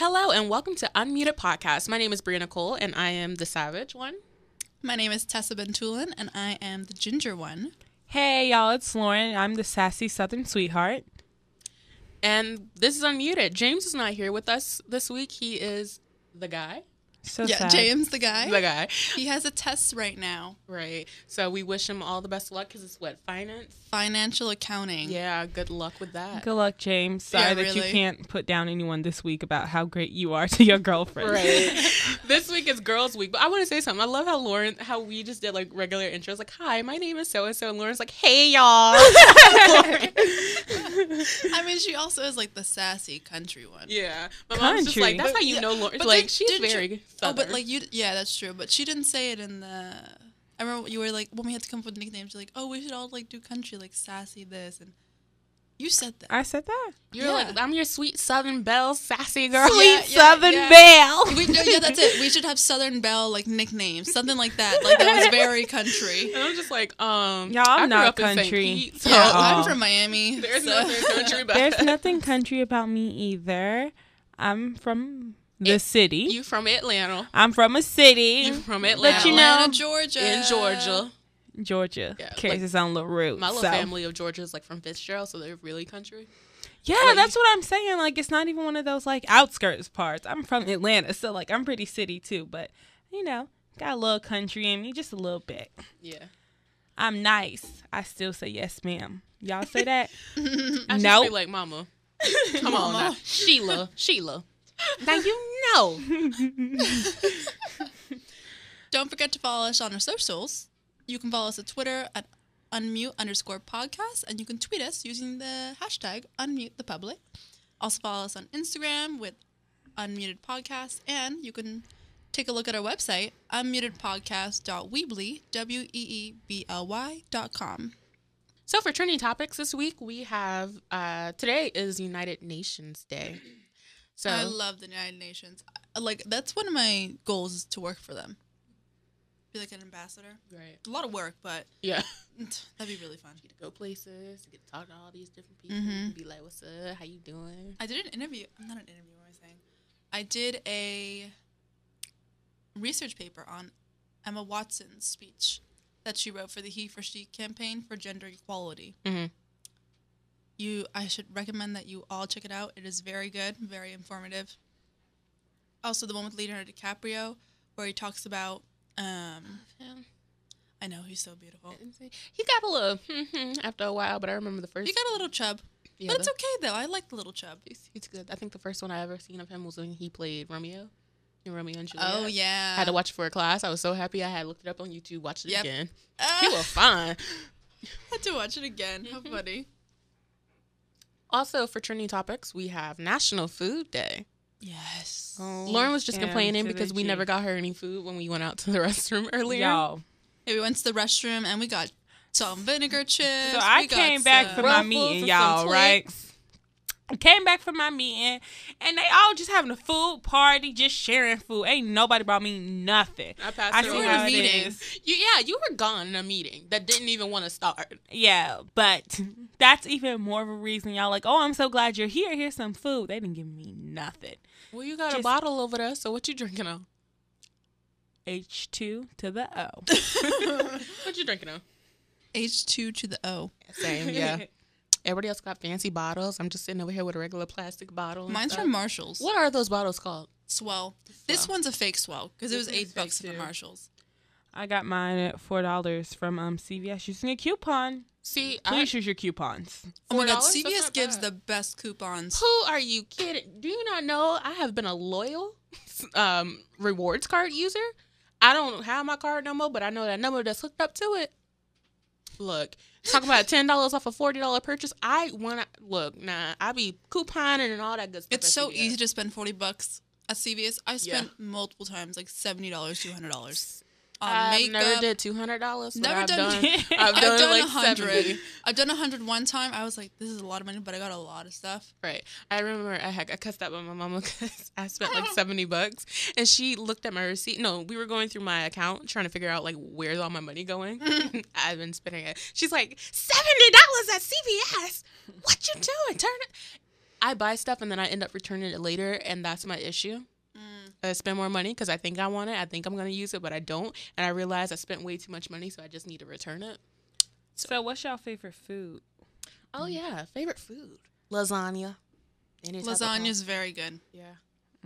Hello and welcome to Unmuted Podcast. My name is Brianna Cole and I am the savage one. My name is Tessa Bentulin, and I am the ginger one. Hey y'all, it's Lauren. I'm the sassy Southern sweetheart. And this is Unmuted. James is not here with us this week. He is the guy. So yeah, sad. James, the guy. The guy. He has a test right now. Right. So we wish him all the best of luck because it's what? Finance? Financial accounting. Yeah, good luck with that. Good luck, James. Sorry Yeah, that you can't put down anyone this week about how great you are to your girlfriend. Right. this week is Girls Week, but I want to say something. I love how Lauren, how we just did like regular intros, like, "Hi, my name is so and so," and Lauren's like, "Hey, y'all." I mean, she also is like the sassy country one. yeah, my mom's just like, Country. "That's how you Yeah, know Lauren." Like, then she's didn't you- very. Oh, but like you, yeah, that's true. But she didn't say it in the. I remember you were like when we had to come up with nicknames. You're like, oh, we should all like do country, like sassy this, and you said that. I said that. You're Yeah. like, I'm your sweet Southern Belle, sassy girl. Sweet yeah, Southern yeah. Belle. We, no, yeah, that's it. We should have Southern Belle like nicknames, something like that. Like that was very country. And I'm just like, um, Y'all, I'm I grew not up in country. Pete, so Yeah. I'm from Miami. there's so- nothing country about There's nothing country about me either. I'm from the It- city. You from Atlanta? I'm from a city. You from Atlanta? But you know- Atlanta, Georgia. in Georgia. Georgia Yeah, carries like, its own little root. My little so- family of Georgia is like from Fitzgerald, so they're really country. Yeah, Like- that's what I'm saying. Like, it's not even one of those like outskirts parts. I'm from Atlanta, so like I'm pretty city too. But you know, got a little country in me, just a little bit. Yeah. I'm nice. I still say yes, ma'am. Y'all say that? I should Nope. like Mama. Come on, now. Sheila, Sheila. Now you know. Don't forget to follow us on our socials. You can follow us at Twitter at unmute underscore podcast, and you can tweet us using the hashtag unmute the public. Also follow us on Instagram with unmuted podcast, and you can take a look at our website unmutedpodcast.weebly w e e b l y dot com. So for trending topics this week, we have uh today is United Nations Day. So I love the United Nations. Like that's one of my goals is to work for them. Be like an ambassador. right. A lot of work, but Yeah. that'd be really fun. Get to go places, get to talk to all these different people, Mhm. be like, "What's up? How you doing?" I did an interview. I'm not an interview. What am I saying? I did a research paper on Emma Watson's speech that she wrote for the He for She campaign for gender equality. Mhm. You, I should recommend that you all check it out. It is very good, very informative. Also, the one with Leonardo DiCaprio, where he talks about. Um, I know he's so beautiful. He got a little after a while, but I remember the first. He got a little chub, yeah, but it's okay though. I like the little chub. He's, he's good. I think the first one I ever seen of him was when he played Romeo in Romeo and Juliet. Oh yeah. I had to watch it for a class. I was so happy. I had looked it up on YouTube, watched it Yep. again. Ah, He was fine. had to watch it again. How funny. Also, for trending topics, we have National Food Day. Yes. Oh, Lauren was just complaining because we never got her any food when we went out to the restroom earlier. Y'all. Yeah, we went to the restroom and we got some vinegar chips. So I we got came back some- from my meeting, y'all, some right? Twix. I came back from my meeting and they all just having a food party, just sharing food. Ain't nobody brought me nothing. I passed I her see were in over. a meeting. You, yeah, you were gone in a meeting that didn't even want to start. Yeah, but that's even more of a reason y'all like, oh, I'm so glad you're here. Here's some food. They didn't give me nothing. Well, you got a bottle over there, so what you drinking on? H2 to the O. What you drinking on? H2 to the O. Same, yeah. Everybody else got fancy bottles. I'm just sitting over here with a regular plastic bottle. Mine's stuff. from Marshalls. What are those bottles called? Swell. This one's a fake swell because it was eight bucks from. Marshalls. I got mine at four dollars from um CVS using a coupon. See, I, Please use your coupons. Oh my god, $4? That's CVS not gives bad. the best coupons. Who are you kidding? Do you not know I have been a loyal um, rewards card user? I don't have my card no more, but I know that number that's hooked up to it. Look, talk about ten dollars off a forty dollar purchase. I want to look, nah, I be couponing and all that good stuff. It's so easy to spend 40 bucks at CVS. I spent multiple times, like $70, $200 on I've makeup. never did two hundred dollars. Never I've done- done. I've I've done, done like hundred. I've done a hundred one time. I was like, this is a lot of money, but I got a lot of stuff. Right. I remember I had I cussed out by my mama because I spent like seventy bucks, and she looked at my receipt. No, we were going through my account trying to figure out like where's all my money going. Mm-hmm. I've been spending it. She's like seventy dollars at CVS. What you doing? Turn it. I buy stuff and then I end up returning it later, and that's my issue. I spend more money because I think I want it. I think I'm gonna use it, but I don't, and I realize I spent way too much money, so I just need to return it. So, what's your favorite food? Oh yeah, favorite food lasagna. Any type of Lasagna's very good. yeah,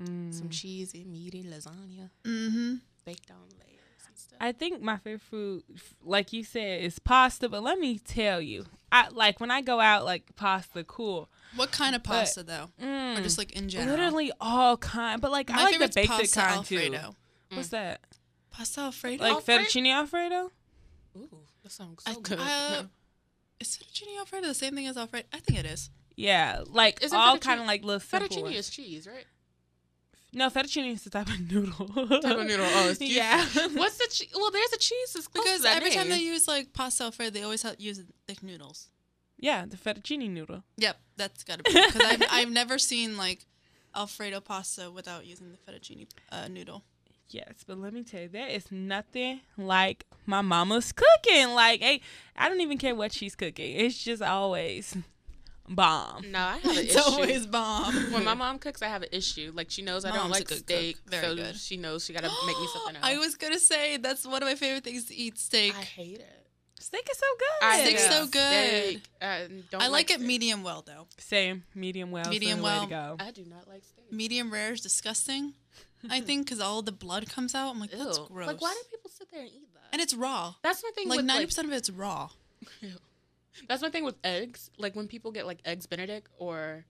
Mm. some cheesy, meaty lasagna Mm-hmm. baked on layers and stuff. I think my favorite food, like you said, is pasta. But let me tell you, I like when I go out, like pasta, cool. What kind of But- pasta though, Mm, or just like in general? literally all kind. But like My I like the basic pasta kind Alfredo. too. What's that? Pasta Alfredo. Like Alfredo? fettuccine alfredo? Ooh, that sounds I- so good. uh, is fettuccine Alfredo the same thing as Alfredo? I think it is. Yeah, like Isn't all kind of like little simple Fettuccine ones. is cheese, right? No, fettuccine is the type of noodle. Type of noodle. Oh, it's cheese. yeah. What's the che- well? There's a cheese that's close Because to that every time they use like pasta Alfredo, they always have, use thick noodles. Yeah, the fettuccine noodle. Yep, that's gotta be because I've, I've never seen like Alfredo pasta without using the fettuccine uh, noodle. Yes, but let me tell you, there is nothing like my mama's cooking. Like, hey, I don't even care what she's cooking. It's just always bomb. no, I have an issue. It's issue. always bomb. when my mom cooks, I have an issue. Like she knows I don't like steak, Very so good. she knows she got to make me something else. I was gonna say that's one of my favorite things to eat steak. I hate it. Steak is so good. I Steak's hate so good. Steak. I don't I like it steak. medium well though. Same, medium well. Medium Medium well. Way to go. I do not like steak. Medium rare is disgusting. I think because all the blood comes out. I'm like, that's Ew. gross. Like, why do people sit there and eat that? and it's raw. that's my thing. Like ninety percent of it's raw. That's my thing with eggs. Like when people get like eggs Benedict or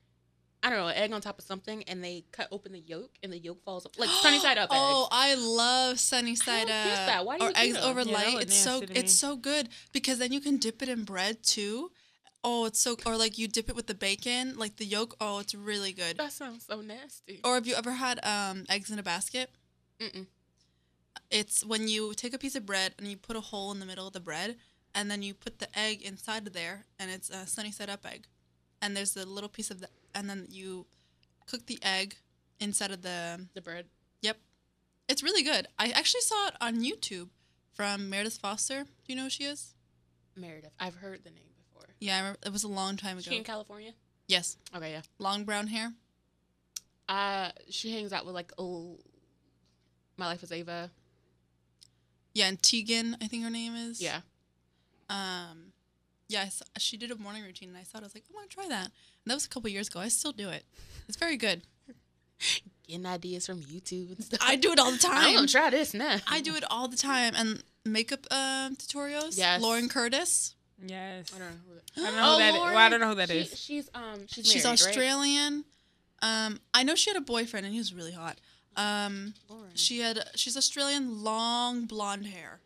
I don't know, an egg on top of something and they cut open the yolk and the yolk falls up. Like sunny side up Oh, eggs. I love sunny side don't up. that. Why do or you eggs over Yeah, light. It's so it's so good because then you can dip it in bread too. Oh, it's so or like you dip it with the bacon, like the yolk. Oh, it's really good. That sounds so nasty. Or have you ever had um, eggs in a basket? Mm-mm. It's when you take a piece of bread and you put a hole in the middle of the bread, and then you put the egg inside of there, and it's a sunny side up egg, and there's a little piece of the, and then you cook the egg inside of the. The bread. Yep, it's really good. I actually saw it on YouTube from Meredith Foster. Do you know who she is? Meredith. I've heard the name before. Yeah, I remember, it was a long time ago. She in California? yes, Okay, yeah. long brown hair. Uh, she hangs out with like oh, MyLifeAsEva. Yeah, and Tegan, I think her name is. Yeah, Um, yeah, saw, she did a morning routine, and I thought I was like, I'm gonna try that. And that was a couple years ago. I still do it. It's very good. getting ideas from YouTube and stuff. I do it all the time. I'm time. gonna try this now. I do it all the time. And makeup um, tutorials. Yes. Lauren Curtis. Yes. I don't know. Who that. I don't know who that is. Well, I don't know who that she, is. She's um she's She's married, right? Australian. Um, I know she had a boyfriend, and he was really hot. Um, Lauren. she had she's Australian, long blonde hair.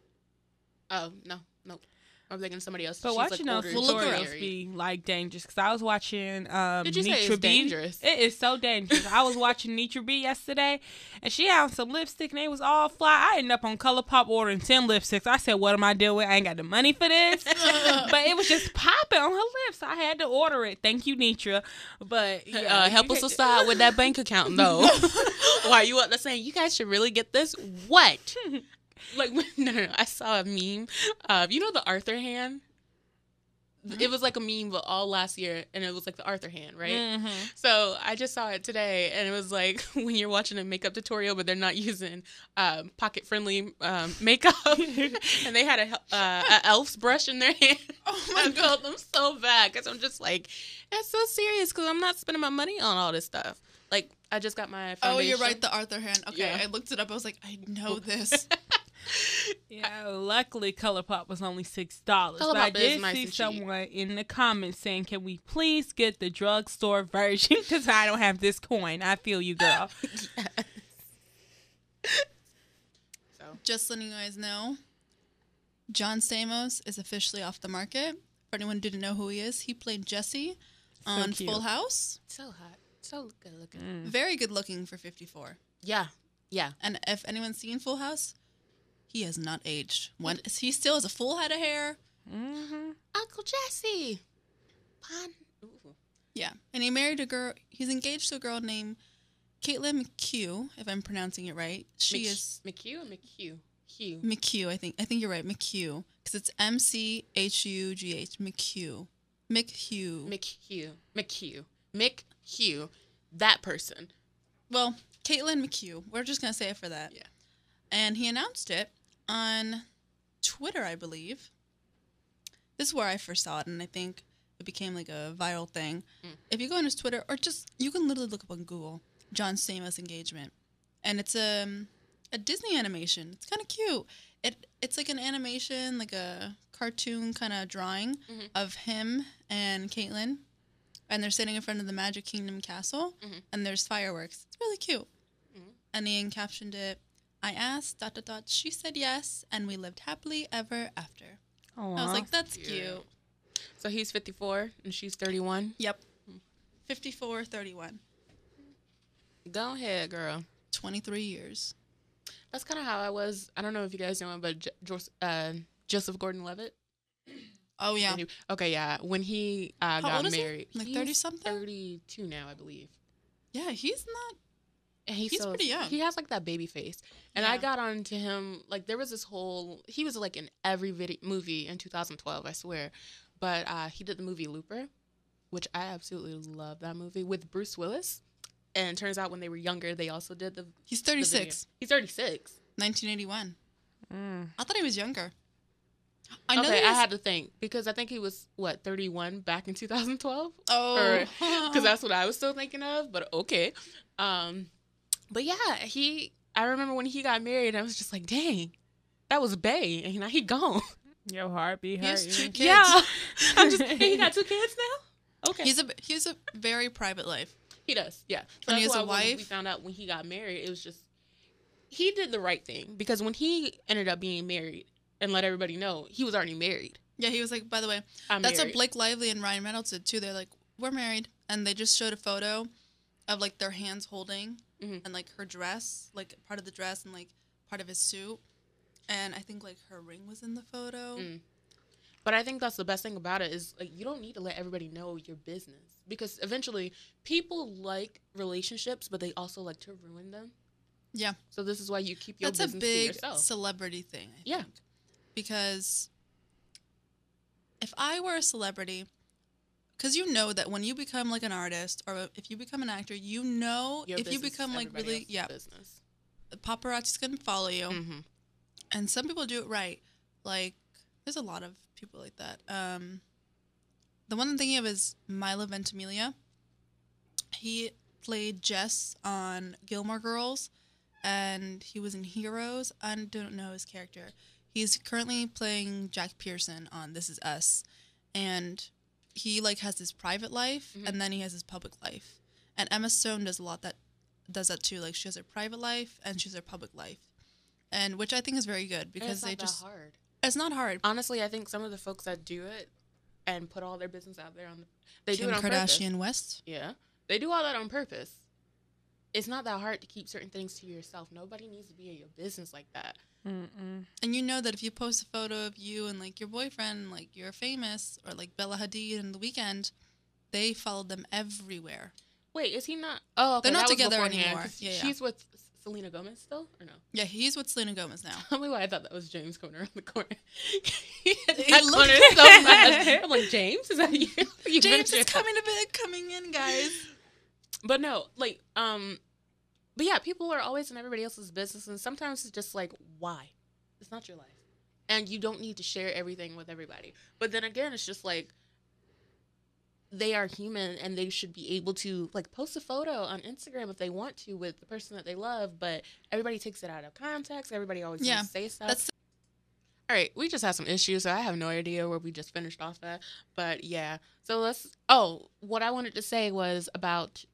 Oh no, nope. I'm thinking somebody else. But She's, watching like, those older, Well, look her she's up. tutorials be like dangerous because I was watching um Did you say Nitra it's B. dangerous? It is so dangerous. I was watching Nitra B yesterday and she had on some lipstick and it was all fly. I ended up on ColourPop ordering ten lipsticks. I said, "What am I doing? I ain't got the money for this." but it was just popping on her lips. I had to order it. Thank you, Nitra. But yeah, uh, help us aside with that bank account, though. Why you up there saying you guys should really get this? What? Like no, no, no. I saw a meme. Uh, you know the Arthur hand. It was like a meme, but all last year, and it was like the Arthur hand, right? Mhm. So I just saw it today, and it was like when you're watching a makeup tutorial, but they're not using um, pocket-friendly um, makeup, and they had a, uh, a elf's brush in their hand. Oh my god, I felt them so bad because I'm just like, that's so serious because I'm not spending my money on all this stuff. Like I just got my foundation. Oh, you're right. The Arthur hand. Okay, Yeah. I looked it up. I was like, I know this. Yeah, luckily ColourPop was only six dollars. But I is did nice see and cheap. someone in the comments saying, "Can we please get the drugstore version? Because I don't have this coin." I feel you, girl. so Just letting you guys know, John Stamos is officially off the market. For anyone who didn't know who he is, he played Jesse on cute. Full House. so hot, so good looking. Mm. Very good looking for 54. Yeah, yeah. And if anyone's seen Full House, he has not aged. When he still has a full head of hair. hmm Uncle Jesse. Yeah, and he married a girl. He's engaged to a girl named Caitlin McHugh, if I'm pronouncing it right. She Mc- is McHugh or McHugh? Hugh. McHugh. I think I think you're right, McHugh, because it's M C H U G H McHugh. McHugh. McHugh. McHugh. Mick Hugh, that person. Well, Caitlin McHugh. We're just gonna say it for that. Yeah. And he announced it on Twitter, I believe. This is where I first saw it, and I think it became like a viral thing. Mm. If you go on his Twitter, or just you can literally look up on Google John Stamos engagement, and it's a um, a Disney animation. It's kind of cute. It it's like an animation, like a cartoon kind of drawing Mhm. of him and Caitlin, and they're sitting in front of the Magic Kingdom castle, Mhm. and there's fireworks. It's really cute. Mhm. And Ian captioned it. I asked dot dot dot. She said yes, and we lived happily ever after. Oh, I was like, that's Cute. cute. So he's 54 and she's 31. Yep. 54, 31. Go ahead, girl. 23 years. That's kind of how I was. I don't know if you guys know him, but J- uh, Joseph Gordon-Levitt. Oh, yeah. He- Okay, yeah. When he uh, How got old is he? married, Like 30-something? 32 now, I believe. Yeah, he's not. And he's, He's so- pretty young. He has like that baby face, and I got on to him like there was this whole. He was like in every video movie in 2012, I swear. But uh, he did the movie Looper, which I absolutely love that movie with Bruce Willis. And it turns out when they were younger, they also did the. He's the video. 36. He's 36. 1981. Mm. I thought he was younger. I know okay, that I had to think because I think he was what 31 back in 2012 Oh. because that's what I was still thinking of. But okay, um, but yeah, he. I remember when he got married, I was just like, dang, that was Bay, and now he gone. Your heart be He has two kids. Yeah, I'm just. he got two kids now. Okay, He's a he has a very private life. he does. Yeah, so And he that's has a why when We found out when he got married, it was just he did the right thing because when he ended up being married and let everybody know he was already married. Yeah, he was like, by the way, I'm that's married. what Blake Lively and Ryan Reynolds did too. They're like, we're married, and they just showed a photo of like their hands holding Mhm. and like her dress, like part of the dress and like part of his suit, and I think like her ring was in the photo. Mm. But I think that's the best thing about it is like you don't need to let everybody know your business because eventually people like relationships, but they also like to ruin them. Yeah. So this is why you keep your That's a business to big yourself. celebrity thing. I Yeah. think. Because if I were a celebrity, because you know that when you become like an artist or if you become an actor, you know Your if you become like really yeah, business. the paparazzi's gonna follow you, hmm and some people do it right. Like there's a lot of people like that. Um, the one I'm thinking of is Milo Ventimiglia. He played Jess on Gilmore Girls, and he was in Heroes. I don't know his character. He's currently playing Jack Pearson on This Is Us, and he like has his private life Mhm. and then he has his public life. And Emma Stone does a lot that does that too. Like she has her private life and she has her public life, and which I think is very good Because they not just hard. it's not hard. Honestly, I think some of the folks that do it and put all their business out there on the, they Kim do it on purpose. Kardashian West. Yeah, they do all that on purpose. It's not that hard to keep certain things to yourself. Nobody needs to be in your business like that. Mm-mm. And you know that if you post a photo of you and like your boyfriend, like you're famous, or like Bella Hadid and The Weeknd, they followed them everywhere. Wait, is he not? Oh, okay, They're not together anymore. Yeah, yeah. she's with Selena Gomez still, or no? Yeah, he's with Selena Gomez now. Tell me why I thought that was James coming around the corner. That looked- corner so bad. I'm like, James, is that you? You James is coming to bed, coming in, guys. But no, like, um, but yeah, people are always in everybody else's business, and sometimes it's just like, why? It's not your life, and you don't need to share everything with everybody. But then again, it's just like they are human, and they should be able to like post a photo on Instagram if they want to with the person that they love. But everybody takes it out of context. Everybody always Yeah, say stuff. That's All right, we just had some issues, so I have no idea where we just finished off at. But yeah, so let's. Oh, what I wanted to say was about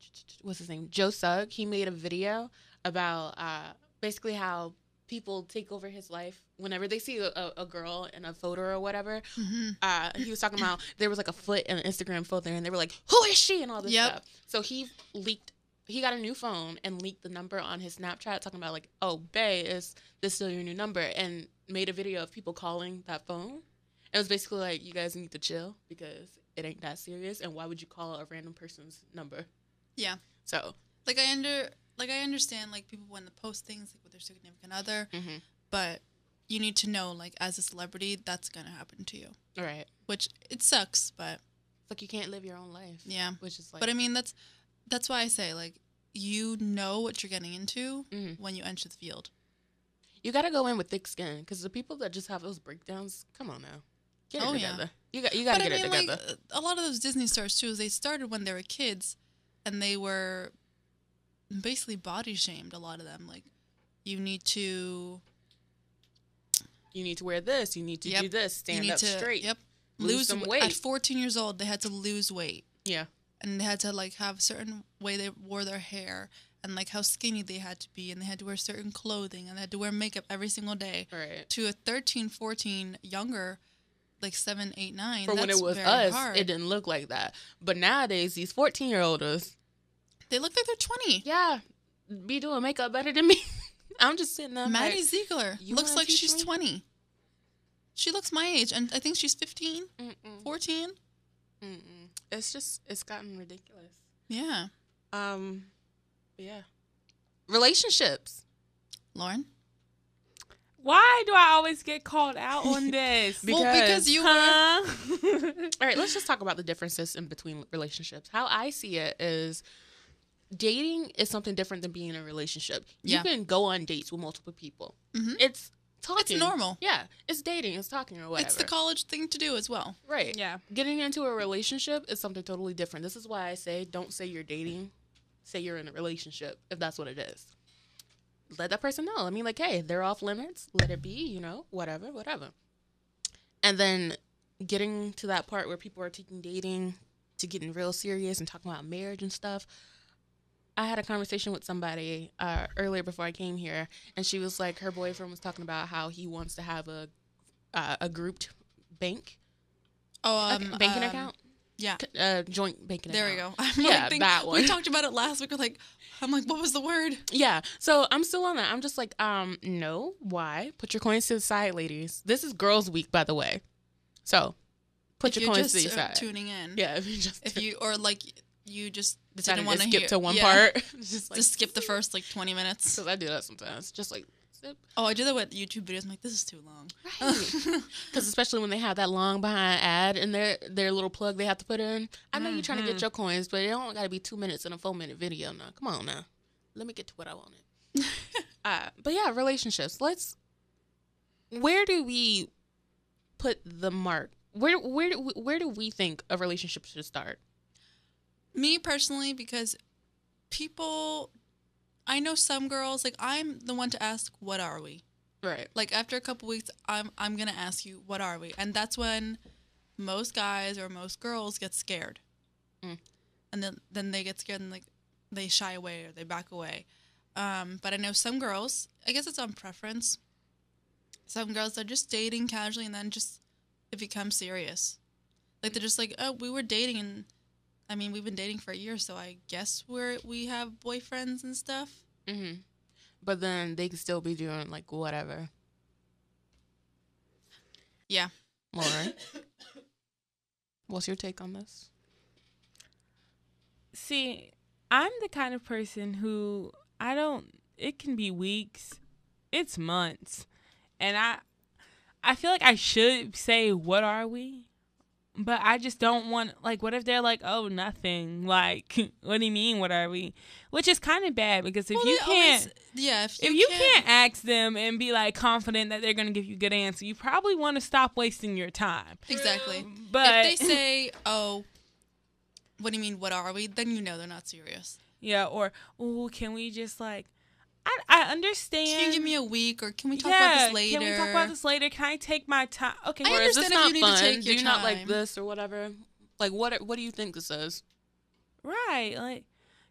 what's his name, Joe Sugg. He made a video about uh, basically how people take over his life whenever they see a, a, girl in a photo or whatever. Mhm. Uh, he was talking about there was like a foot in an Instagram photo, and they were like, "Who is she?" and all this Yep. stuff. So he leaked. He got a new phone and leaked the number on his Snapchat, talking about like, "Oh, Bay, is this still your new number?" and made a video of people calling that phone. It was basically like, "You guys need to chill because it ain't that serious, and why would you call a random person's number?" Yeah. So. like I under like I understand like people want to post things like with their significant other, hmm but you need to know like as a celebrity that's gonna happen to you, All right. which it sucks, but It's like you can't live your own life. yeah. Which is like. But I mean that's That's why I say like you know what you're getting into Mhm. when you enter the field. You got to go in with thick skin because the people that just have those breakdowns, come on now, get it Oh, yeah. together. You got you got to get I mean, it together. like a lot of those Disney stars too, they started when they were kids, and they were basically body shamed. A lot of them, like you need to, you need to wear this. You need to do this. Stand up to, straight. Yep, Lose lose some weight. At 14 years old, they had to lose weight, Yeah. and they had to like have a certain way they wore their hair, and like how skinny they had to be, and they had to wear certain clothing, and they had to wear makeup every single day. Right. To a 13, 14, younger, like seven, eight, nine. For when it was us, hard. it didn't look like that. But nowadays, these 14 year olds, They look like they're 20. yeah, be doing makeup better than me. I'm just sitting there. Maddie like, Ziegler looks like she's me? 20. She looks my age, and I think she's 15, Mm-mm, 14. mm-mm. It's just, it's gotten ridiculous. Yeah. Um, yeah. Relationships. Lauren? Why do I always get called out on this? Be- well, because Because- you were. All right, let's just talk about the differences in between relationships. How I see it is dating is something different than being in a relationship. You Yeah. can go on dates with multiple people. Mhm. It's talking. It's normal. Yeah, it's dating. It's talking or whatever. It's the college thing to do as well. right. yeah. Getting into a relationship is something totally different. This is why I say don't say you're dating. Say you're in a relationship if that's what it is. Let that person know. I mean, like, hey, they're off limits. Let it be. You know, whatever, whatever. And then getting to that part where people are taking dating to getting real serious and talking about marriage and stuff. I had a conversation with somebody uh, earlier before I came here, and she was like, her boyfriend was talking about how he wants to have a uh, a grouped bank Oh, a um, banking um, account, Yeah. uh, joint banking There we go. I'm Yeah, like, think- that one. We talked about it last week. We're like, I'm like, what was the word? Yeah, so I'm still on that. I'm just like, um, no, why? Put your coins to the side, ladies. This is Girls Week, by the way. So, put if your coins just to the side. tuning in. yeah, if you just If you or like you just decided didn't to to skip hear, to one yeah. part, just like just skip the first like 20 minutes. Because I do that sometimes. Just like, Oh, I do that with YouTube videos. I'm like, this is too long. Right. Because especially when they have that long behind ad and their their little plug they have to put in. I know you're trying to Mm-hmm. get your coins, but it don't got to be two minutes in a four minute video now. Come on now, let me get to what I wanted. uh, but yeah, relationships. Let's. Where do we put the mark? Where where do where do we think a relationship should start? Me personally, because people, I know some girls like I'm the one to ask, "What are we?" Right. Like after a couple weeks, I'm I'm gonna ask you, "What are we?" And that's when most guys or most girls get scared, Mm. and then then they get scared and like they shy away or they back away. Um, but I know some girls. I guess it's on preference. Some girls are just dating casually and then just it becomes serious. Like they're just like, oh, we were dating and I mean we've been dating for a year, so I guess we're we have boyfriends and stuff. Mm-hmm. But then they can still be doing like whatever. Yeah. Lauren, what's your take on this? See, I'm the kind of person who I don't it can be weeks, it's months. And I I feel like I should say what are we? But I just don't want like what if they're like, "Oh, nothing." Like, what do you mean what are we? Which is kind of bad because if Well, you can't always- yeah, if you, if you can't ask them and be like confident that they're going to give you a good answer, you probably want to stop wasting your time. exactly. But if they say, "Oh, what do you mean? What are we?" Then you know they're not serious. Yeah, or oh, can we just like I I understand. Can you give me a week, or can we talk yeah, about this later? Can we talk about this later? Can I take my time? Okay, I Or or is this understand not you need to fun? take do your you not like this or whatever? Like what? What do you think this is? right, like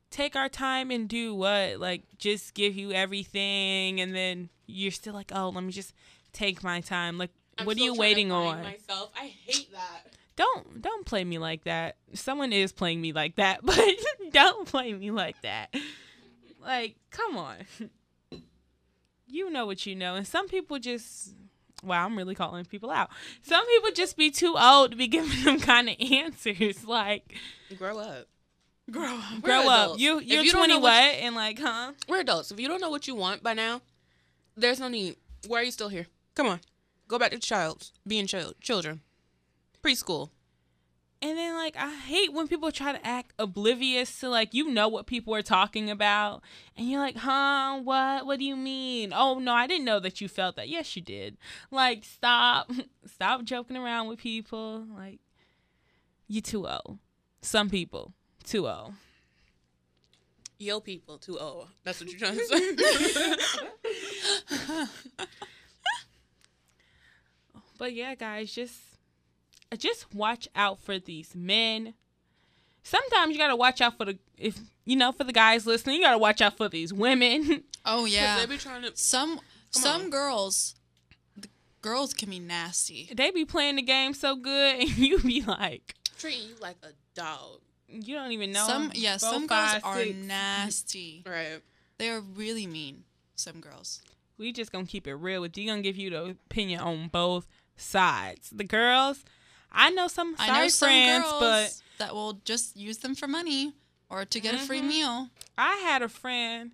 take our time and do what? Like just give you everything, and then you're still like, oh, let me just take my time. Like, what are you waiting on? Myself, I hate that. Don't don't play me like that. Someone is playing me like that, but don't play me like that. Like, come on. You know what you know, and some people just wow, I'm really calling people out. Some people just be too old to be giving them kind of answers. Like, Grow up. Grow up. grow up. You you're you 20 know what? what And like, huh? We're adults. If you don't know what you want by now, there's no need. Why are you still here? Come on, go back to child, being child, children, preschool. And then like I hate when people try to act oblivious to like you know what people are talking about and you're like, "Huh? What? What do you mean?" "Oh, no, I didn't know that you felt that." "Yes, you did." Like, stop. Stop joking around with people. Like you too old. Some people too old. Yo, people, too old. That's what you're trying to say. But yeah, guys, just just watch out for these men. Sometimes you gotta watch out for the if you know for the guys listening. You gotta watch out for these women. Oh yeah. they be trying to. Some some on. girls, the girls can be nasty. they be playing the game so good, and you be like, treating you like a dog. you don't even know. some yeah, Four, some five, girls are six. nasty. Right. They are really mean. Some girls. We just gonna keep it real with you. Gonna give you the opinion on both sides. The girls, I know some I know some friends, girls but that will just use them for money or to get a free Mhm. meal. I had a friend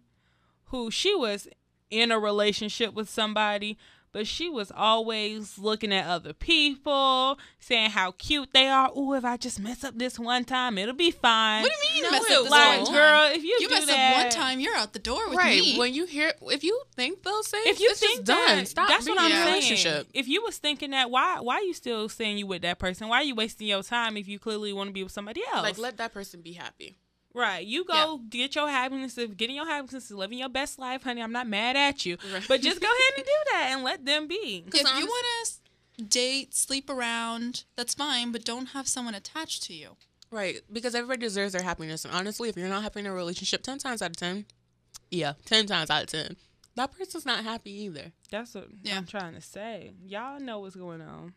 who she was in a relationship with somebody, but she was always looking at other people, saying how cute they are. Ooh, if I just mess up this one time, it'll be fine. What do you mean No, mess up this like, one time? girl, if you, you do mess that, up one time, you're out the door with right. me. When you hear, if you think those things, if you it's think just done. that, Stop that's being what I'm in a saying. relationship. If you was thinking that, why why you still saying you with that person? Why are you wasting your time if you clearly want to be with somebody else? Like, let that person be happy. Right. You go get your happiness of getting your happiness of living your best life, honey. I'm not mad at you. Right. But just go ahead and do that and let them be. if you want to date, sleep around, that's fine, but don't have someone attached to you. Right. Because everybody deserves their happiness. And honestly, if you're not happy in a relationship, 10 times out of 10, yeah, 10 times out of 10, that person's not happy either. That's what Yeah. I'm trying to say. Y'all know what's going on.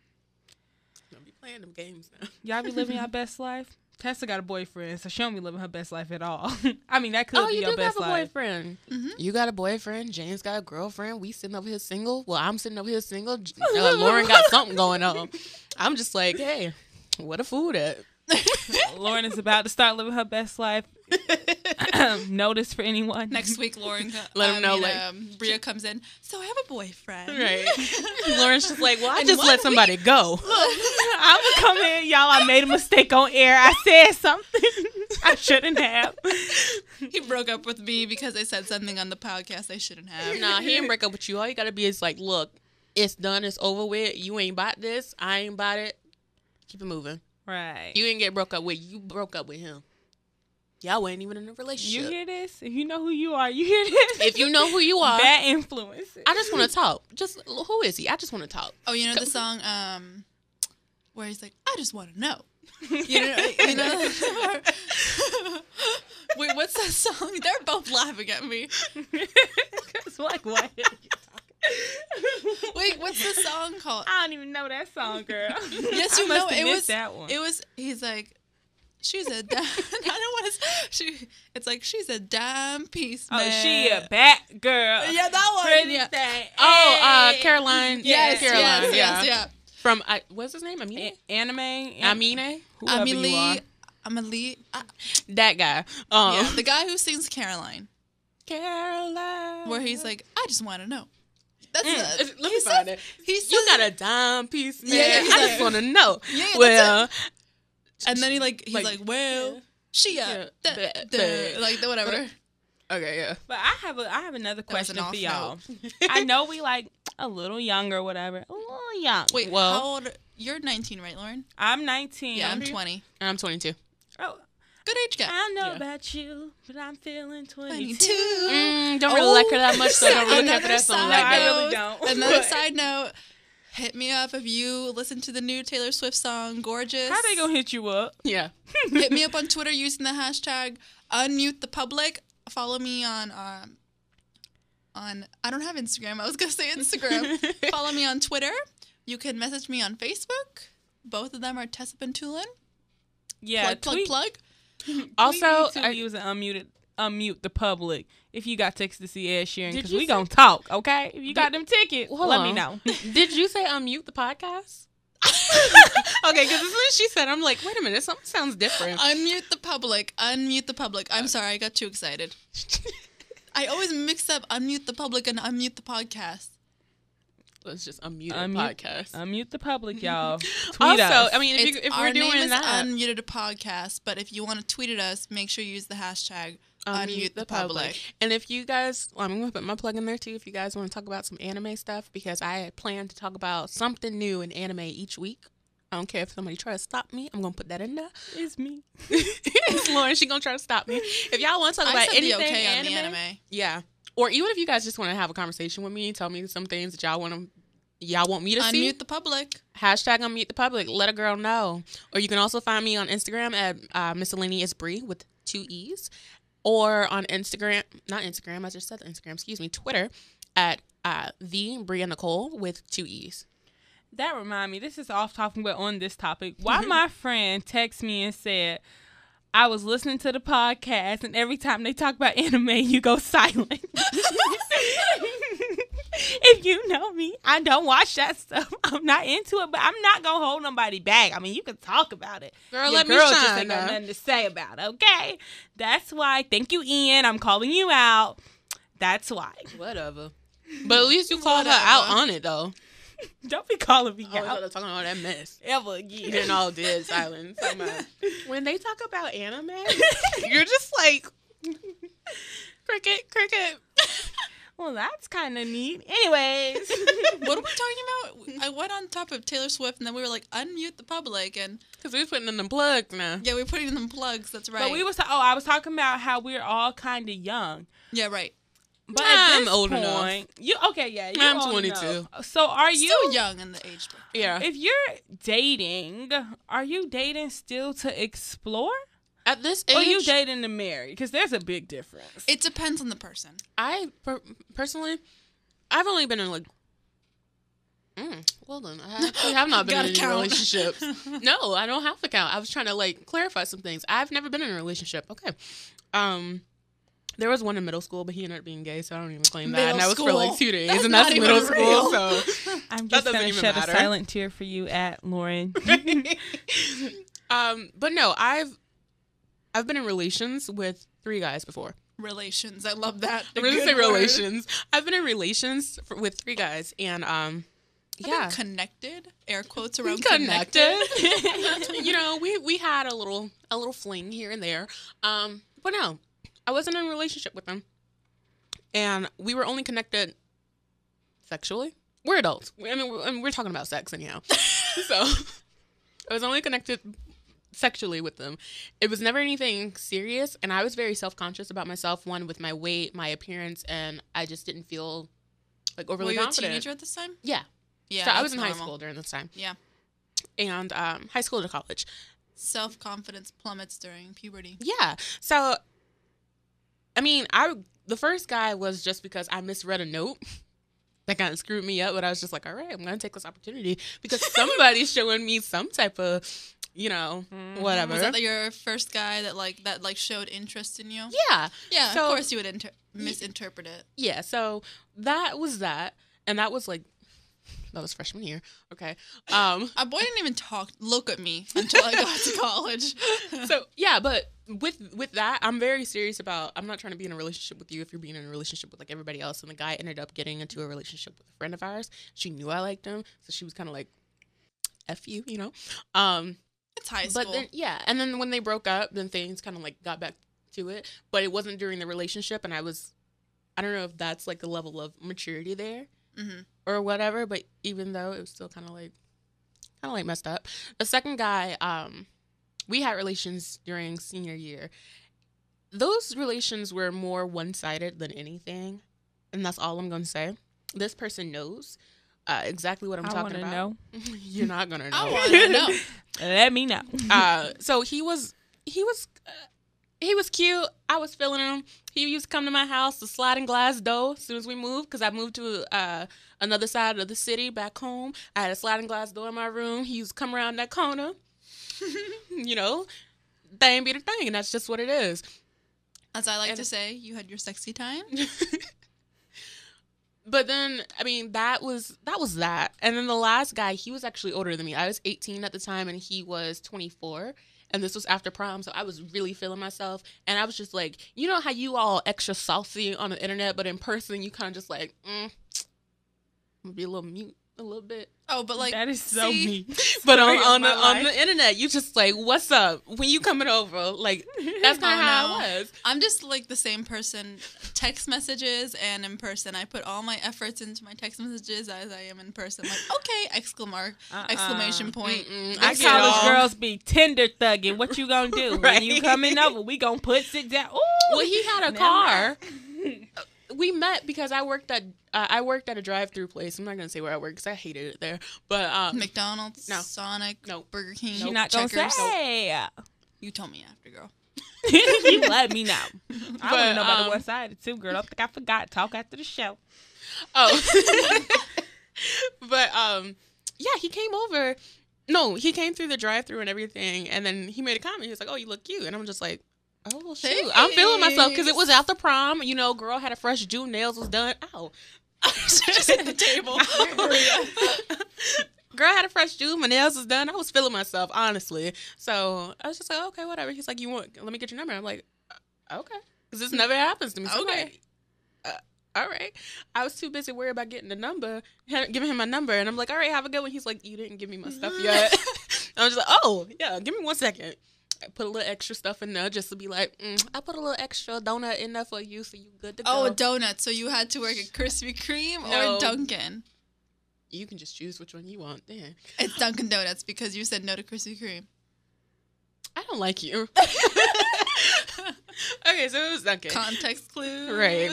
Don't be playing them games now. Y'all be living your best life. Tessa got a boyfriend, so she don't be living her best life at all. I mean, that could oh, be you your do best have a life. boyfriend. Mhm. You got a boyfriend. James got a girlfriend. We sitting over here single. Well, I'm sitting over here single. Uh, Lauren got something going on. I'm just like, hey, what a food at? Lauren is about to start living her best life. Notice for anyone. Next week, Lauren, Let Let 'em I know, mean, like- um, Bria comes in. So I have a boyfriend. Right. Lauren's just like, well, I In just let somebody go. I'm gonna come in, y'all. I made a mistake on air. I said something I shouldn't have. He broke up with me because I said something on the podcast I shouldn't have. nah, he didn't break up with you. All you gotta be is like, look, it's done. It's over with. You ain't bought this. I ain't bought it. Keep it moving. Right. You didn't get broke up with. You broke up with him. Y'all wasn't even in a relationship. You hear this? If you know who you are, you hear this. if you know who you are, bad influence. I just want to talk. Just who is he? I just want to talk. Oh, you know the song um, where he's like, I just want to know. You know, you know. Wait, what's that song? They're both laughing at me. Cause like what? Wait, what's the song called? I don't even know that song, girl. Yes, I you must know have it was. that one. It was. He's like, she's a. Damn, I don't want to. She. It's like she's a damn piece. oh, man. she a bat girl. Yeah, that one. Pretty yeah. thing. Oh, uh, Caroline. Yes, Caroline. yes, yeah. yes, yeah. From I, what's his name? Amine. A- anime. Amine. Whoever you Amelie. are. Amelie. Uh, That guy. Um, yeah, the guy who sings Caroline, Caroline. where he's like, I just want to know. That's Mm, uh, let me he find says- it. He says, You got a dime piece, man. Yeah, yeah, I just want to know. Yeah, yeah, well, and then he like he's like- like, well, she uh, Yeah, da- da- da- da- like the whatever. okay, yeah. But I have a I have another That was an question for y'all. I know we like a little younger, whatever. A little young. Wait, Well- how old? You're 19, right, Lauren? I'm 19. Yeah, I'm 20. And I'm 22. Oh, Good age gap. I know Yeah. about you, but I'm feeling 22. 22. Mm, don't really like her that much, so don't really care for that song. side No, I Like, really note- don't. Another But- side note. Hit me up if you listen to the new Taylor Swift song "Gorgeous." How they gonna hit you up? yeah. Hit me up on Twitter using the hashtag unmute the public. Follow me on um on I don't have Instagram. I was gonna say Instagram. Follow me on Twitter. You can message me on Facebook. Both of them are Tessa Bentulin. Yeah, plug, plug, plug. Also, tweet me I- to use and unmuted unmute the public if you got tickets to see Ed Sheeran because we say- gonna talk, okay? If you got them tickets, Hold let on. me know. Did you say unmute the podcast? okay, because as soon as she said, I'm like, wait a minute, something sounds different. Unmute the public. Unmute the public. I'm sorry, I got too excited. I always mix up unmute the public and unmute the podcast. Let's just unmute Unmute- the podcast. Unmute the public, y'all. Tweet also, us. I mean, if, you, if our we're doing name is that, unmuted a podcast, but if you want to tweet at us, make sure you use the hashtag unmute the public. And if you guys, well, I'm gonna put my plug in there too. If you guys want to talk about some anime stuff, because I plan to talk about something new in anime each week. I don't care if somebody try to stop me. I'm gonna put that in there. it's me. it's Lauren. She gonna try to stop me. If y'all want to talk I about said the anything okay on anime, the anime. yeah, or even if you guys just want to have a conversation with me, tell me some things that y'all want to, y'all want me to see. Unmute the public. Hashtag unmute the public. Let a girl know. Or you can also find me on Instagram at uh, miscellaneous Bree with two e's, or on Instagram, not Instagram. I just said Instagram. Excuse me, Twitter at uh, the Bria Nicole with two e's. That remind me, this is off topic, but on this topic. Why my friend texted me and said, I was listening to the podcast, and every time they talk about anime, you go silent. if you know me, I don't watch that stuff. I'm not into it, but I'm not gonna hold nobody back. I mean, you can talk about it. Girl, Your let me girl just shine ain't got nothing to say about it. Okay, that's why. Thank you, Ian. I'm calling you out. That's why. Whatever. But at least you called her out on it though. Don't be calling me I out was talking about that mess. ever again. Getting all dead silence. I'm when they talk about anime, you're just like cricket, cricket. Well, that's kind of neat. Anyways, What are we talking about? I went on top of Taylor Swift, and then we were like, unmute the public, and Because we're putting in the plugs now. yeah, we're putting in them plugs. That's right. but we was oh, I was talking about how we're all kind of young. yeah, right. But I'm at this old point, enough. you okay? Yeah, I'm old 22. enough. So are you? Still young in the age bracket. Yeah. If you're dating, are you dating still to explore, At this age, or you dating to marry? Because there's a big difference. It depends on the person. I per- personally, I've only been in like. Mm, well then, I actually have not been in any count. relationships. no, I don't have to count. I was trying to like clarify some things. I've never been in a relationship. Okay, um, there was one in middle school, but he ended up being gay, so I don't even claim that. Middle and that was for like two days, That's and that's not even middle school. real. So, I'm just doesn't gonna shed matter. a silent tear for you at Lauren. um, but no, I've I've been in relations with three guys before. Relations. I love that. I'm gonna say word. relations. I've been in relations for, with three guys, and um, I've been yeah, connected. Air quotes around connected. connected. you know, we we had a little a little fling here and there. Um, but no, I wasn't in a relationship with them, and we were only connected sexually. We're adults. I mean, we're, and we're talking about sex anyhow. so I was only connected sexually with them. It was never anything serious, and I was very self conscious about myself. One with my weight, my appearance, and I just didn't feel like overly Were you a teenager at this time? Yeah. Yeah. so I was in high school during this time. Yeah. And um, high school to college. Self confidence plummets during puberty. Yeah. So, I mean, I the first guy was just because I misread a note that kind of screwed me up, but I was just like, all right, I'm gonna take this opportunity because somebody's showing me some type of, you know, mm-hmm. whatever. Was that your first guy that like that like showed interest in you? yeah, Yeah, So- of course you would inter- misinterpret it. yeah. So that was that, and that was like, that was freshman year. Okay. Um. A boy didn't even talk, look at me until I got to college. so yeah, but with with that, I'm very serious about. I'm not trying to be in a relationship with you if you're being in a relationship with like everybody else. And the guy ended up getting into a relationship with a friend of ours. She knew I liked him, so she was kind of like, "F you," you know. Um, it's high school. but then yeah, and then when they broke up, then things kind of like got back to it. But it wasn't during the relationship, and I was, I don't know if that's like the level of maturity there Mhm. or whatever. But even though it was still kind of like, kind of like messed up. The second guy, um, we had relations during senior year. Those relations were more one sided than anything, and that's all I'm going to say. This person knows uh, exactly what I'm I talking about. know. You're not gonna know. I want to know. Let me know. uh, so he was he was uh, he was cute. I was feeling him. He used to come to my house, the sliding glass door, as soon as we moved, because I moved to uh, another side of the city back home. I had a sliding glass door in my room. He used to come around that corner. you know, thing be the thing, and that's just what it is. As I like And- to say, you had your sexy time. but then I mean that was that was that. And then the last guy, he was actually older than me. I was 18 at the time and he was 24. And this was after prom, so I was really feeling myself. And I was just like, you know how you all extra saucy on the internet, but in person you kind of just like, mm, I'm gonna be a little mute a little bit. Oh, but like that is so see, me. But on on the my on the internet, you just like, what's up? When you coming over? Like that's kind of Oh, how no. it was. I'm just like the same person, text messages and in person. I put all my efforts into my text messages as I am in person. Like, okay, exclamation mark, Uh-uh. exclamation point. Mm-mm, I I get college all- girls be tender thugging. What you gonna do when you coming over? We gonna put sit down. Ooh. Well, he had a car. We met because I worked at uh, I worked at a drive-through place. I'm not gonna say where I worked because I hated it there. But um, McDonald's, No. Sonic, No. Burger King. She not gonna Checkers. say. You told me after, girl. you let me know. I But, want to know about um, the West Side too, girl. Don't think I forgot. Talk after the show. oh, but um, yeah, he came over. No, he came through the drive-through and everything, and then he made a comment. He was like, "Oh, you look cute," and I'm just like. Oh shoot! I'm feeling myself because it was after prom. You know, girl had a fresh June, nails was done. Ow! just hit the table. Girl had a fresh June, my nails was done. I was feeling myself, honestly. So I was just like, okay, whatever. He's like, you want? Let me get your number. I'm like, "Uh, okay, because this never happens to me. So, okay. Okay. Uh, all right. I was too busy worried about getting the number, giving him my number, and I'm like, all right, have a good one. He's like, you didn't give me my stuff yet. I was just like, oh yeah, give me one second. I put a little extra stuff in there just to be like, mm, I put a little extra donut in there for you, so you good to go. Oh, a donut. So you had to work at Krispy Kreme No. or Dunkin'? you can just choose which one you want. Then It's Dunkin' Donuts because you said no to Krispy Kreme. I don't like you. okay, so it was Dunkin'. Context clue. Right.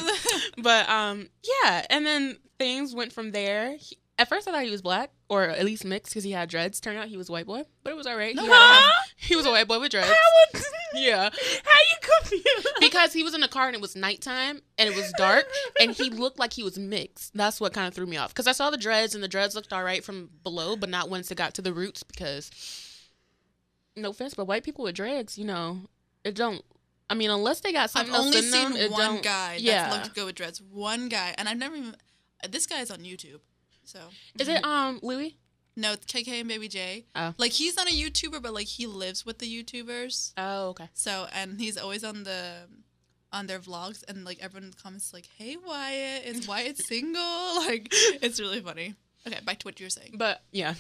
But um, yeah, and then things went from there. He, at first, I thought he was black, or at least mixed, because he had dreads. Turned out he was a white boy, but it was all right. He, had a- Huh? he was a white boy with dreads. How would, Yeah, how you confused? because he was in the car and it was nighttime and it was dark, and he looked like he was mixed. That's what kind of threw me off. Because I saw the dreads and the dreads looked all right from below, but not once it got to the roots. Because no offense, but white people with dreads, you know, it don't. I mean, unless they got something. I've only them, seen it one guy yeah. that looked good with dreads. One guy, and I've never even. This guy is on YouTube, so Is it um Louis? no, it's KK and Baby J. Oh. Like he's not a YouTuber, but like he lives with the YouTubers. Oh, okay. So and he's always on the on their vlogs, and like everyone in the comments like, "Hey Wyatt, is Wyatt single?" Like it's really funny. Okay, back to what you were saying. But yeah.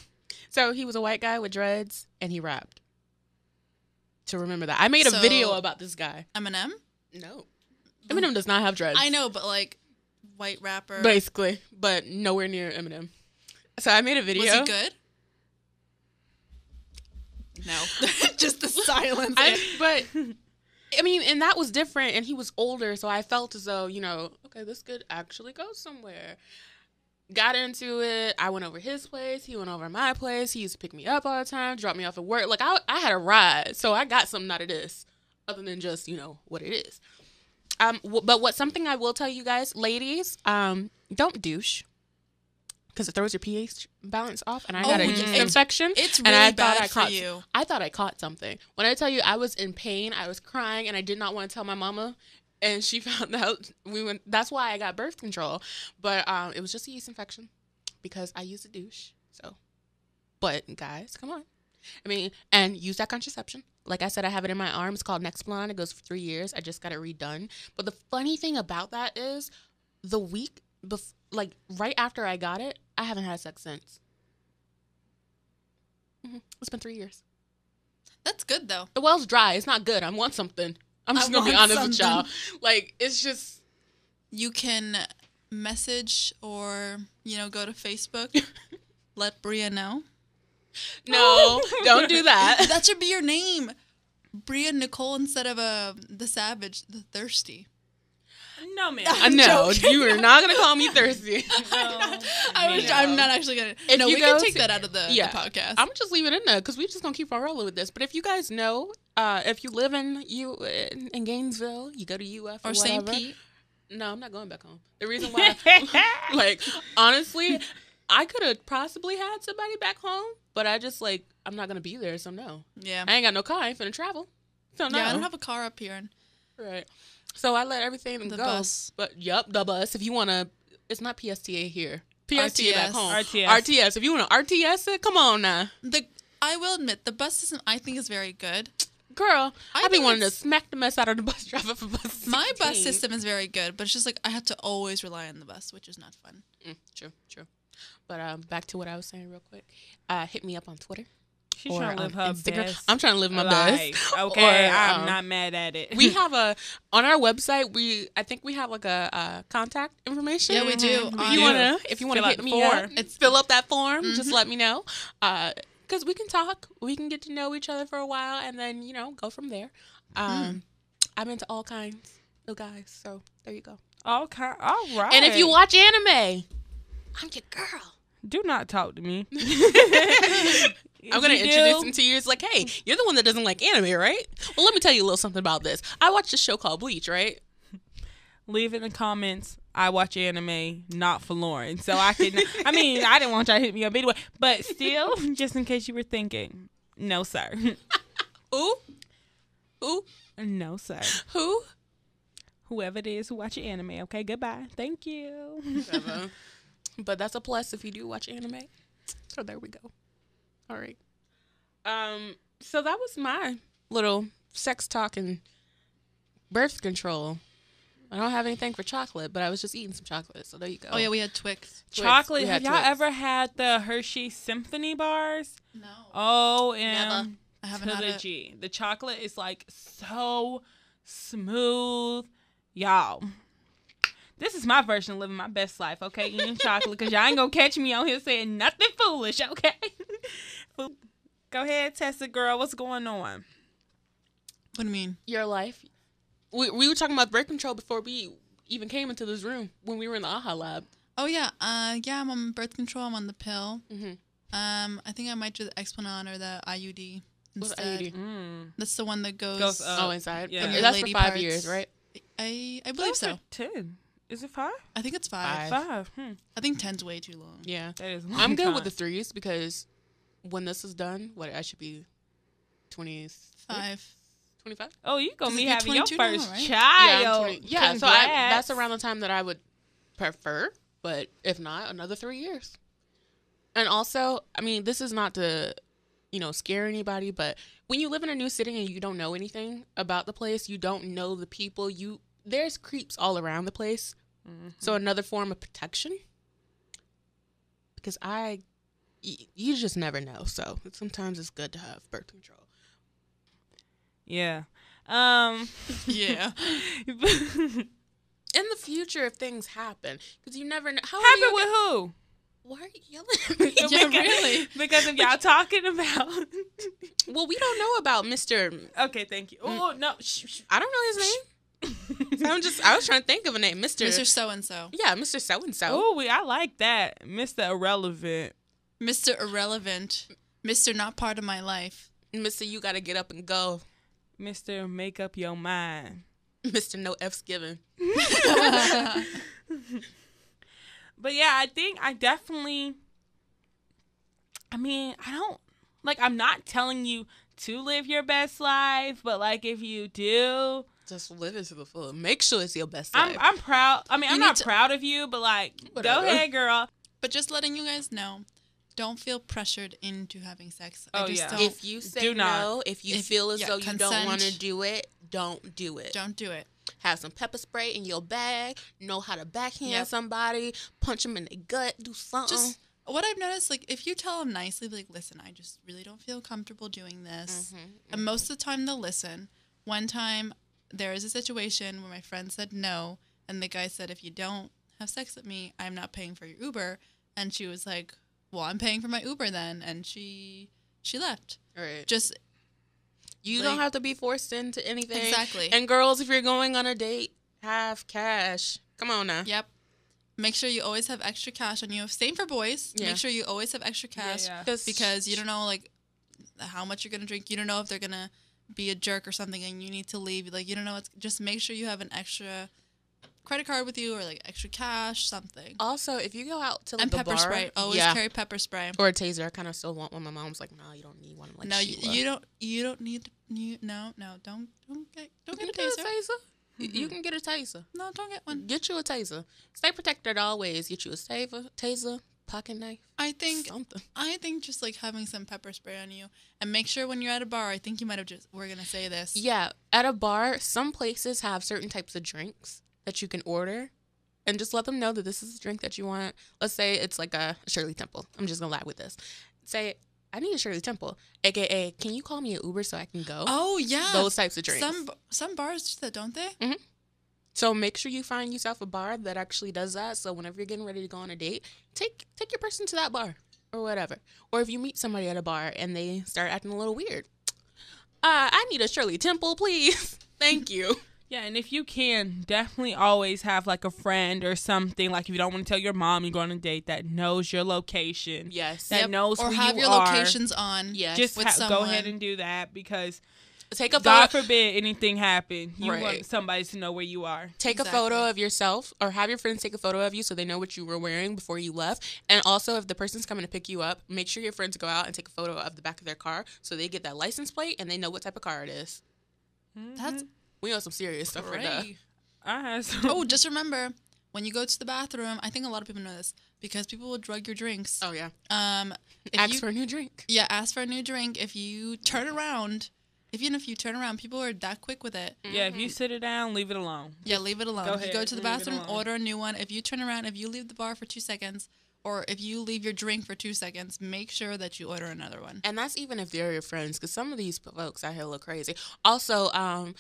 So he was a white guy with dreads and he rapped. To remember that. I made a So- video about this guy. Eminem. No. Eminem does not have dreads. I know, but like white rapper. Basically. But nowhere near Eminem. So I made a video. Was he good? No, just the silence. I, but I mean, and that was different and he was older, so I felt as though, you know, okay, this could actually go somewhere. Got into it. I went over his place. He went over my place. He used to pick me up all the time, drop me off at work. Like I, I had a ride, so I got something out of this, other than just you know what it is. Um, w- but what something I will tell you guys, ladies, um, don't douche, because it throws your pH balance off, and I got Oh, a yeah, yeast infection. it's and really I thought bad I for caught, you. I thought I caught something. When I tell you I was in pain, I was crying, and I did not want to tell my mama. And she found out we went. That's why I got birth control. But um, it was just a yeast infection because I used a douche. So, but guys, come on. I mean, and use that contraception. Like I said, I have it in my arm. It's called Nexplanon. It goes for three years. I just got it redone. But the funny thing about that is, the week bef- like right after I got it, I haven't had sex since. Mhm. It's been three years. That's good though. The well's dry. It's not good. I want something. I'm just I gonna be honest with y'all. Like it's just You can message or you know go to Facebook. let Bria know. no. don't do that. That should be your name, Bria Nicole instead of uh, the Savage, the Thirsty. No, man. I know joking. you are not gonna call me thirsty. No. I was. No. I'm not actually gonna. If no, you we go can take to- that out of the, Yeah. the podcast. I'm just leave it in there because we're just gonna keep on rolling with this. But if you guys know, uh, if you live in you in, in Gainesville, you go to UF or, or St. Pete. No, I'm not going back home. The reason why, like, honestly, I could have possibly had somebody back home, but I just like I'm not gonna be there, so no. Yeah. I ain't got no car. I ain't finna travel. So no. Yeah, I don't have a car up here. Right. So I let everything The go. bus. But yep, the bus. If you wanna, it's not PSTA here. PSTA back RTS. home. RTS. RTS. If you wanna RTS it, come on now, the I will admit the bus system I think is very good. girl. I I, be think wanting to smack the mess out of the bus driver for bus. My bus system is very good, but it's just like I have to always rely on the bus, which is not fun. Mm, true, true. But um, back to what I was saying real quick. Uh, hit me up on Twitter. She's or trying to live her Instagram. best. I'm trying to live my life. best. Okay, Or, I'm um, not mad at it. we have a on our website. We I think we have like a, uh contact information. Yeah, we do. If On- you wanna, if you wanna Fill hit me form. up, it's fill up that form. Just let me know. Uh, because we can talk, we can get to know each other for a while, and then you know go from there. Um, I'm into all kinds of guys, so there you go. okay, all right. And if you watch anime, I'm your girl. do not talk to me. I'm gonna introduce him to you. It's like, hey, you're the one that doesn't like anime, right? Well, let me tell you a little something about this. I watched a show called Bleach, right? Leave in the comments. I watch anime, not for Lauren, so I can. I mean, I didn't want y'all to hit me up anyway, but still, just in case you were thinking, no, sir, Ooh, ooh, no, sir. who? Whoever it is who watch anime, okay, goodbye. Thank you. But that's a plus if you do watch anime. So there we go. All right. Um. So that was my little sex talk and birth control. I don't have anything for chocolate, but I was just eating some chocolate. So there you go. Oh yeah, we had Twix. Twix. Chocolate. We Have y'all Twix. ever had the Hershey Symphony bars? No, Oh, Never. and I haven't had it. G. The chocolate is like so smooth, y'all. This is my version of living my best life, okay? Eating chocolate, cause y'all ain't gonna catch me on here saying nothing foolish, okay? Go ahead, Tessa girl. What's going on? What do you mean? your life. We we were talking about birth control before we even came into this room when we were in the AHA lab. Oh yeah, uh, yeah. I'm on birth control. I'm on the pill. Mm-hmm. Um, I think I might do the Explanon or the IUD What's. IUD? Mm. That's the one that goes. Goes up. oh, inside. yeah. Okay, That's for five parts. years, right? I I believe so. Ten. Is it five? I think it's five. Five. Five. Hmm. I think ten's way too long. Yeah. That is. a long I'm good with the threes because when this is done, what I should be 20, Five. 25? Oh, you gonna be having your 22 now, first right? Yeah, child. 20 yeah so I, that's around the time that I would prefer, but if not, another three years. And also, I mean, this is not to, you know, scare anybody, but when you live in a new city and you don't know anything about the place, you don't know the people, you there's creeps all around the place. Mm-hmm. So another form of protection. Because I, y- you just never know. So sometimes it's good to have birth control. Yeah. Um. Yeah. In the future, if things happen, because you never know. How you, with who? Why are you yelling at me? Yeah, Because- really. Because if y'all talking about. Well, we don't know about Mr. okay, thank you. Oh no. I don't know his name. So I'm just. I was trying to think of a name, Mr. Mr. So and So. Yeah, Mr. So and So. Oh, we I like that, Mr. Irrelevant. Mr. Irrelevant. Mr. Not part of my life. Mr. You gotta get up and go. Mr. Make up your mind. Mr. No F's given. But yeah, I think I definitely. I mean, I don't like. I'm not telling you to live your best life, but like if you do, Just live it to the full. Make sure it's your best I'm life. I'm proud. I mean, You I'm not to- proud of you, but like, Whatever. go ahead, girl. But just letting you guys know, don't feel pressured into having sex. Oh, I just yeah. don't, if you say Do not. no, if you If- feel as yeah, though you don't want to do it, don't do it. don't do it. Have some pepper spray in your bag. Know how to backhand Yep. somebody. Punch them in the gut. Do something. Just what I've noticed, like if you tell them nicely, like, listen, I just really don't feel comfortable doing this, Mm-hmm, and most of the time they'll listen. One time, there is a situation where my friend said no, and the guy said, if you don't have sex with me, I'm not paying for your Uber, and she was like, well, I'm paying for my Uber then, and she she left. All right. Just You like- don't have to be forced into anything. Exactly. And girls, if you're going on a date, have cash. Come on now. Yep. Make sure you always have extra cash on you. Same for boys. Yeah. Make sure you always have extra cash yeah. because you don't know like how much you're gonna drink. You don't know if they're gonna be a jerk or something, and you need to leave. Like you don't know. It's just make sure you have an extra credit card with you or like extra cash, something. Also, if you go out to like and pepper bar, spray. Always yeah, carry pepper spray. or a taser. I kind of still want one. My mom's like, no, you don't need one. I'm like, no, you, you don't. You don't need. You no no. Don't don't get don't You get a taser. get a taser. You- You can get a taser. No, don't get one. Get you a taser. Stay protected always. Get you a taser, taser, pocket knife, I think something. I think just like having some pepper spray on you, and make sure when you're at a bar. I think you might have just. We're gonna say this. Yeah, at a bar, some places have certain types of drinks that you can order, and just let them know that this is a drink that you want. Let's say it's like a Shirley Temple. I'm just gonna lie with this. Say, I need a Shirley Temple, aka, can you call me an Uber so I can go? Oh yeah. Those types of drinks. Some some bars do that, don't they? Mm-hmm. So make sure you find yourself a bar that actually does that. So whenever you're getting ready to go on a date, take take your person to that bar or whatever. Or if you meet somebody at a bar and they start acting a little weird, uh, I need a Shirley Temple, please. Thank you. Yeah, and if you can, definitely always have like a friend or something. Like if you don't want to tell your mom you're going on a date that knows your location, Yes. that knows or who have you your are. locations on. Yes. Just with ha- go ahead and do that because take a God photo. forbid anything happen. You Right. want somebody to know where you are. Take a photo of yourself or have your friends take a photo of you so they know what you were wearing before you left. And also, if the person's coming to pick you up, make sure your friends go out and take a photo of the back of their car so they get that license plate and they know what type of car it is. That's We know some serious stuff right now. I had some. Oh, just remember when you go to the bathroom. I think a lot of people know this because people will drug your drinks. Oh, yeah. Um, Ask you, for a new drink. yeah, ask for a new drink. If you turn around, if even if you turn around, people are that quick with it. yeah, if you sit it down, leave it alone. Yeah, leave it alone. Go if you go to the bathroom, order a new one. If you turn around, if you leave the bar for two seconds, or if you leave your drink for two seconds, make sure that you order another one. And that's even if they're your friends, because some of these folks out here look crazy. Also, um,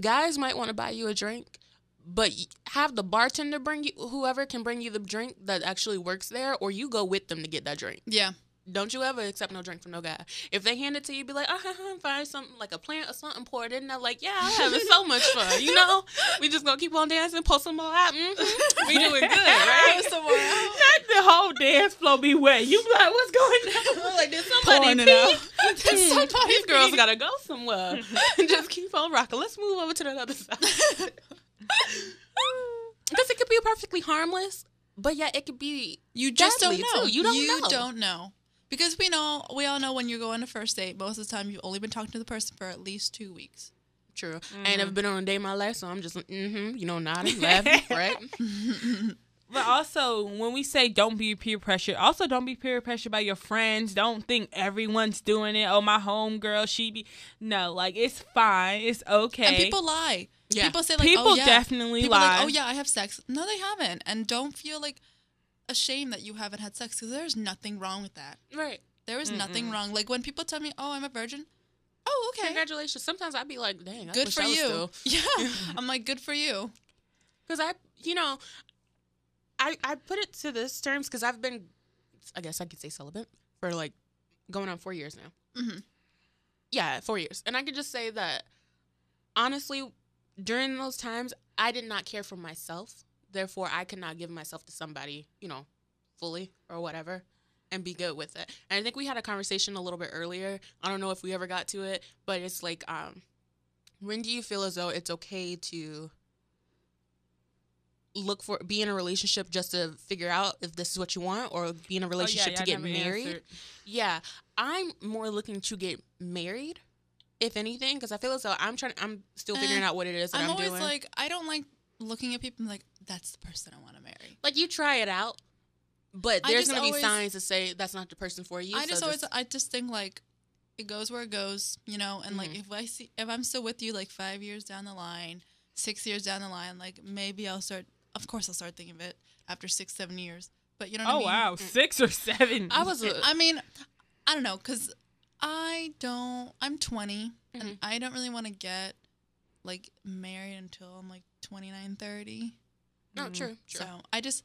guys might want to buy you a drink, but have the bartender bring you, whoever can bring you the drink that actually works there, or you go with them to get that drink. Yeah, Don't you ever accept no drink from no guy. If they hand it to you, be like, uh-huh, find something like a plant or something, pour it in there. Like, yeah, I'm having so much fun. You know, we just gonna keep on dancing, pull some more out. Mm-hmm. We doing good, right? Not the whole dance floor be wet. You be like, what's going on? like, did somebody pee? Did somebody These girls pee? gotta go somewhere. just keep on rocking. Let's move over to the other side. Because it could be perfectly harmless, but yeah, it could be. You just don't know. too. You don't know. You don't know. Because we know, we all know when you're going to first date, most of the time you've only been talking to the person for at least two weeks. True. I ain't never been on a date in my life, so I'm just, mm-hmm, you know, nodding, laughing, right? But also, when we say don't be peer pressured, also don't be peer pressured by your friends. Don't think everyone's doing it. Oh, my homegirl, she be. No, like, it's fine. It's okay. And people lie. Yeah. People say like, People oh, yeah. definitely People lie. like, oh yeah, I have sex. No, they haven't. And don't feel like ashamed that you haven't had sex because there's nothing wrong with that. Right. There is nothing wrong. Like when people tell me, oh, I'm a virgin. Oh, okay. Congratulations. Sometimes I'd be like, dang, I Good for you. Still. Yeah. I'm like, good for you. Because I, you know, I I put it to this terms because I've been, I guess I could say celibate for like going on four years now. Mhm. Yeah, four years, and I could just say that honestly, during those times, I did not care for myself. Therefore, I cannot give myself to somebody, you know, fully or whatever, and be good with it. And I think we had a conversation a little bit earlier. I don't know if we ever got to it, but it's like, um, when do you feel as though it's okay to look for be in a relationship just to figure out if this is what you want or be in a Oh, yeah, relationship to yeah, get married answered. yeah i'm more looking to get married if anything because i feel as though i'm trying i'm still figuring Eh, out what it is that I'm, i'm, always doing like, I don't like looking at people and like, that's the person I want to marry. like you try it out but there's gonna be signs that say that's not the person for you I so just always, I just think like, it goes where it goes, you know. And like, Mhm. if I see, if I'm still with you, like five years down the line, six years down the line, like maybe I'll start. Of course, I'll start thinking of it after six, seven years. But you know what I Oh, mean? wow. Six or seven. i was a, I mean, I don't know, cause I don't. I'm 20, and Mhm. I don't really want to get like married until I'm like 29, 30. no Mm. true true So I just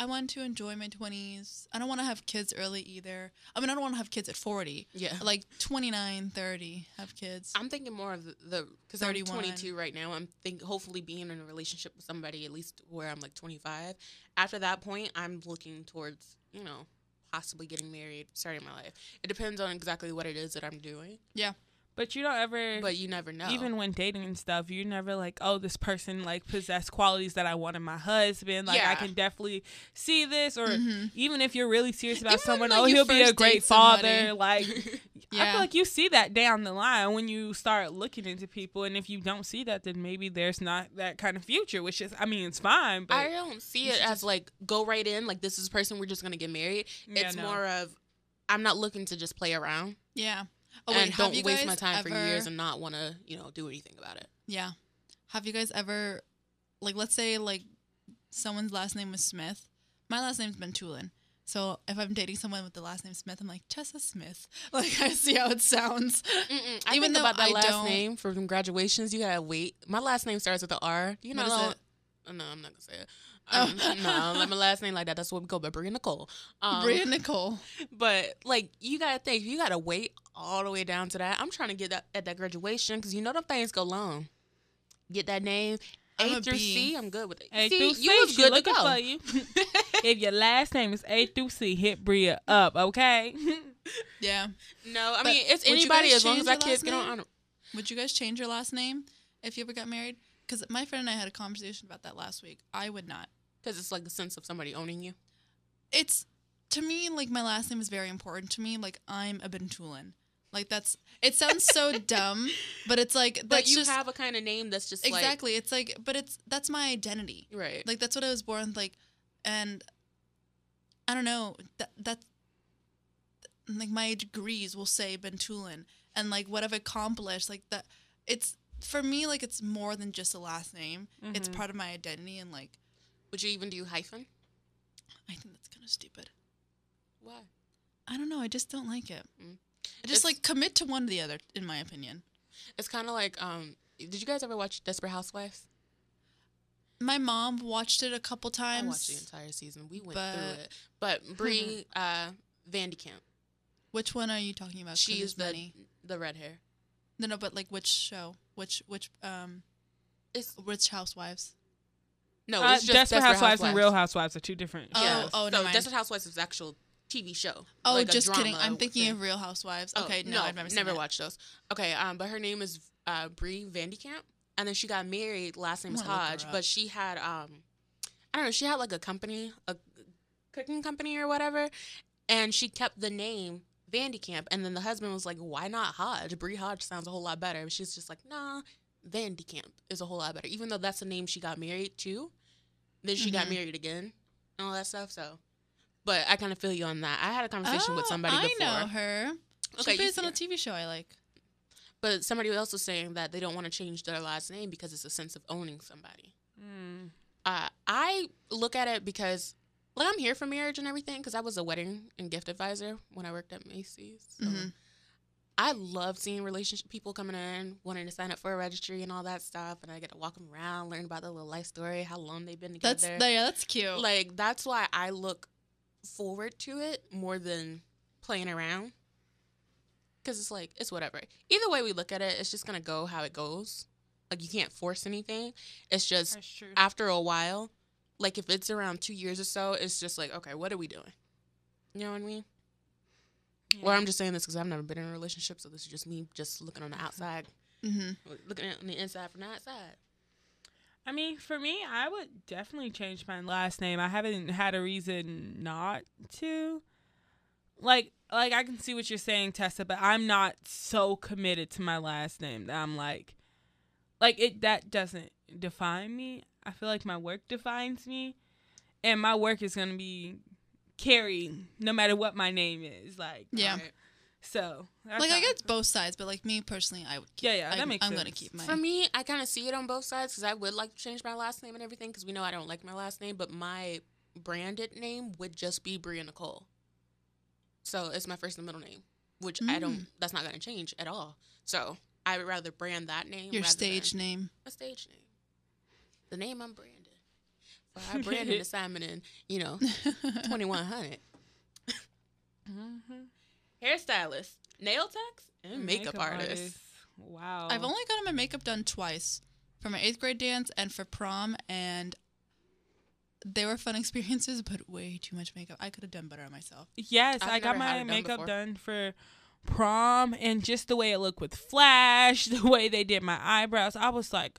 I want to enjoy my 20s. I don't want to have kids early either. I mean, I don't want to have kids at 40. yeah Like 29, 30, have kids. I'm thinking more of the because I'm 31. 22 right now. I'm think hopefully being in a relationship with somebody at least where I'm like 25. After that point, I'm looking towards you know possibly getting married, starting my life. It depends on exactly what it is that I'm doing, but you don't ever. but you never know. Even when dating and stuff, you're never like, oh, this person like possess qualities that I want in my husband. Like I can definitely see this. Or Mhm. even if you're really serious about Even when, someone, like, oh, he'll be a great date somebody. father. Like I feel like you see that down the line when you start looking into people, and if you don't see that, then maybe there's not that kind of future. Which is, I mean, it's fine, but I don't see it should as like go right in. Like this is a person we're just gonna get married. Yeah, it's no. more of I'm not looking to just play around yeah. Oh, and wait, have don't waste my time for years and not want to you know do anything about it. Yeah. Have you guys ever, like, let's say, like, someone's last name was Smith. My last name's Bentulin. So if I'm dating someone with the last name Smith, I'm like Tessa Smith. Like I see how it sounds. Mm-mm. I Even think about that I last don't- name for them graduations. You gotta wait. My last name starts with the R. You know, it? Oh, no, I'm not gonna say it. Oh. Um, no, like my last name like that. That's what we go by Bria Nicole. Um, Bria Nicole. But like, you gotta think. You gotta wait all the way down to that. I'm trying to get that at that graduation because you know them things go long. Get that name. I'm A a through B. C. I'm good with it. A See, through you C, was good to looking go. for you. if your last name is A through C, hit Bria up, okay? Yeah. No, I But mean it's anybody as long as our your kids last get on name? honor. Would you guys change your last name if you ever got married? Because my friend and I had a conversation about that last week. I would not. Because it's like the sense of somebody owning you. It's to me like my last name is very important to me. Like I'm a Bentulin. Like that's it sounds so dumb, but it's like But you just have a kind of name that's just exactly. it's like but it's that's my identity. right. Like that's what I was born like, and I don't know that that like my degrees will say Bentulin and like what I've accomplished like that. It's for me like it's more than just a last name. It's Mhm. part of my identity and like Would you even do hyphen? I think that's kind of stupid. Why? I don't know. I just don't like it. Mm. I just It's- like commit to one or the other, in my opinion. It's kind of like um. Did you guys ever watch Desperate Housewives? My mom watched it a couple times. I watched the entire season. We went but- through it. But Bree uh, Van de Kamp, Which one are you talking about? she's there's the many. the red hair. No, no, but like which show? Which which um It's which housewives? No, Uh, it's just Desperate Housewives and Real Housewives are two different. Oh, Yeah. oh, so. Desperate Housewives is actual TV show. Oh, like just kidding. I'm thinking thing. of Real Housewives. Oh, okay, no, I've never, never that. watched those. Okay, um, but her name is uh, Bree Vandekamp, and then she got married. Last name I'm is gonna look her Hodge, but she had um, I don't know. She had like a company, a cooking company or whatever, and she kept the name Van de Kamp. And then the husband was like, "Why not Hodge? Bree Hodge sounds a whole lot better." But she's just like, "Nah, Van de Kamp is a whole lot better." Even though that's the name she got married to, then she got Mhm. married again and all that stuff. So. But I kind of feel you on that. I had a conversation with Oh, somebody I before. know her. Okay, she plays on a. TV show I like. But somebody else was saying that they don't want to change their last name because it's a sense of owning somebody. Mm. Uh, I look at it because, like, I'm here for marriage and everything because I was a wedding and gift advisor when I worked at Macy's. So Mhm. I love seeing relationship people coming in, wanting to sign up for a registry and all that stuff, and I get to walk them around, learn about their little life story, how long they've been That's together. yeah, that's cute. like that's why I look forward to it more than playing around. Cause it's like it's whatever. Either way we look at it, it's just gonna go how it goes. Like you can't force anything. It's just after a while, like if it's around two years or so, it's just like okay, what are we doing? You know what I mean? Or I'm just saying this because I've never been in a relationship, so this is just me just looking on the outside, hmm looking at on the inside from the outside. I mean, for me, I would definitely change my last name. I haven't had a reason not to. Like, like I can see what you're saying, Tessa, but I'm not so committed to my last name that I'm like, like it. That doesn't define me. I feel like my work defines me, and my work is gonna be carried no matter what my name is. Like, Yeah. Right. so that's Like I how- get both sides, but like me personally, I would. Keep, Yeah, yeah, that I, makes I'm gonna keep mine. For me, I kind of see it on both sides because I would like to change my last name and everything because we know I don't like my last name, but my branded name would just be Bria Nicole. So it's my first and middle name, which I don't. Mm. That's not going to change at all. So I would rather brand that name. Your stage than name. a stage name, the name I'm branded. For I branded assignment in you know twenty one hundred. Mhm. Hairstylist, nail techs, and makeup, artist. Wow. I've only gotten my makeup done twice for my eighth grade dance and for prom, and they were fun experiences, but way too much makeup. I could have done better on myself. Yes, I've I got my done makeup before. done for prom and just the way it looked with flash, the way they did my eyebrows. I was like,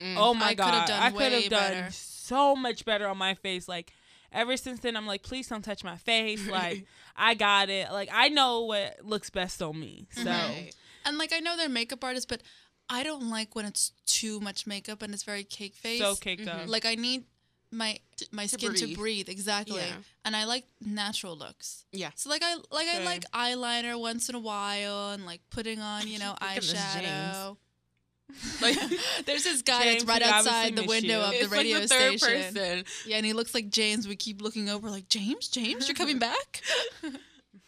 Mm. oh my I could have god, done I could way have done better. So much better on my face. Like ever since then, I'm like, please don't touch my face. Like I got it. Like I know what looks best on me. So Right. And like I know they're makeup artists, but I don't like when it's too much makeup and it's very cake face. so caked Mhm. up. Like I need my my to skin to breathe. breathe exactly, Yeah. and I like natural looks. Yeah. So like I like I like eyeliner once in a while and like putting on you know Look at eyeshadow. Like There's this guy James, that's right outside the window you. of the it's radio like the third station. person. Yeah, and he looks like James. We keep looking over, like James, James, you're coming back.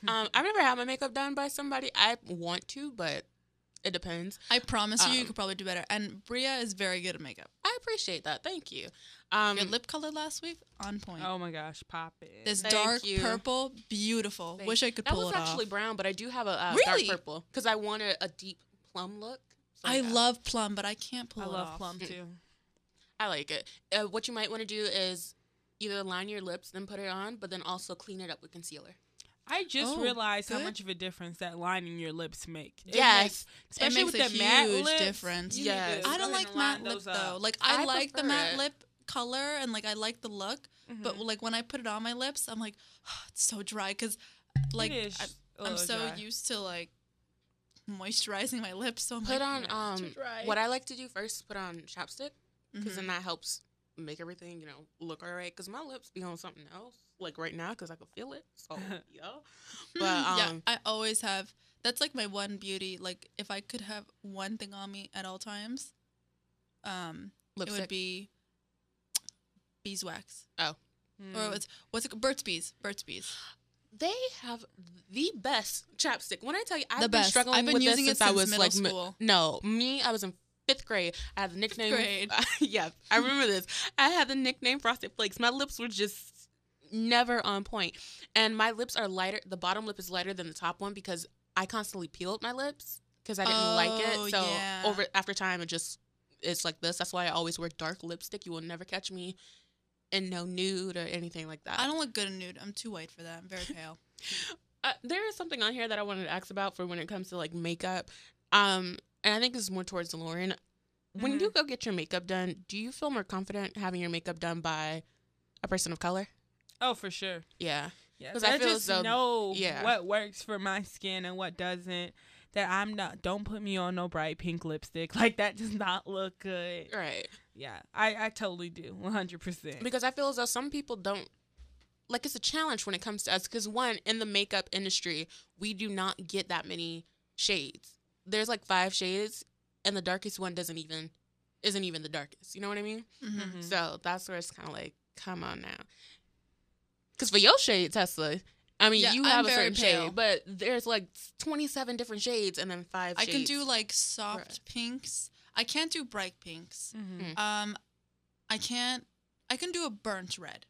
Um, I've never had my makeup done by somebody. I want to, but it depends. I promise you, you Um, could probably do better. And Bria is very good at makeup. I appreciate that. Thank you. Um, Your lip color last week on point. Oh my gosh, pop it. this Thank dark you. purple, beautiful. thank- Wish I could that pull was it actually brown, but I do have a uh, Really? dark purple because I wanted a deep plum look. So, I yeah. love plum, but I can't pull I it love off. plum too. I like it. Uh, what you might want to do is either line your lips, then put it on, but then also clean it up with concealer. I just Oh, realized how much of a difference that lining your lips make. It Yes. makes- especially makes with a the matte huge lips, difference. you Yes. I don't like matte lip those though. Like I, I like the matte it. lip color and like I like the look, but Mhm. like when I put it on my lips, I'm like, it's so dry because like it is I, a I'm so dry. used to like moisturizing my lips. So I'm Put like, on "Mm, too um dry." what I like to do first is put on chapstick because Mhm. then that helps make everything you know look alright. Because my lips be on something else like right now because I can feel it. So yeah, but yeah, um, I always have. That's like my one beauty. Like if I could have one thing on me at all times, um, it would be beeswax Mm. or it's what's it? Burt's Bees. Burt's Bees. They have the best chapstick. When I tell you, I've The been best. struggling I've been with using this it since I was middle like no, me, I was in fifth grade. I had the nickname. grade. yeah, I remember this. I had the nickname Frosted Flakes. My lips were just never on point, and my lips are lighter. The bottom lip is lighter than the top one because I constantly peeled my lips because I didn't like Oh, it. So yeah. over after time, it just it's like this. That's why I always wear dark lipstick. You will never catch me in no nude or anything like that. I don't look good in nude. I'm too white for that. I'm very pale. Uh, there is something on here that I wanted to ask about for when it comes to like makeup. Um, and I think this is more towards Lauren. When you go get your makeup done, do you feel more confident having your makeup done by a person of color? Oh, for sure. Yeah. Yeah, 'Cause I I feel just though- know yeah. what works for my skin and what doesn't. That I'm not. Don't put me on no bright pink lipstick. Like that does not look good. Right. Yeah, I I totally do. One hundred percent. Because I feel as though some people don't like it's a challenge when it comes to us because one in the makeup industry we do not get that many shades there's like five shades and the darkest one doesn't even isn't even the darkest you know what i mean Mhm. So that's where it's kind of like, come on now. Because for your shade, Tessa, I mean, Yeah, you I'm have a very certain pale. shade, but there's like 27 different shades and then five I can do like soft Right. pinks. I can't do bright pinks. Mhm. Um, I can't. I can do a burnt red,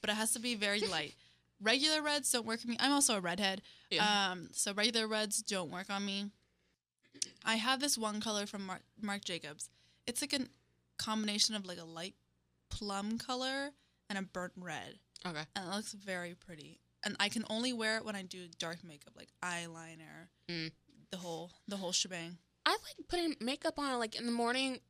but it has to be very light. Regular reds don't work for me. I'm also a redhead. Yeah. Um, so regular reds don't work on me. I have this one color from Marc, Marc Jacobs. It's like a combination of like a light plum color and a burnt red, okay. and it looks very pretty. And I can only wear it when I do dark makeup, like eyeliner, Mm. the whole the whole shebang. I like putting makeup on like in the morning,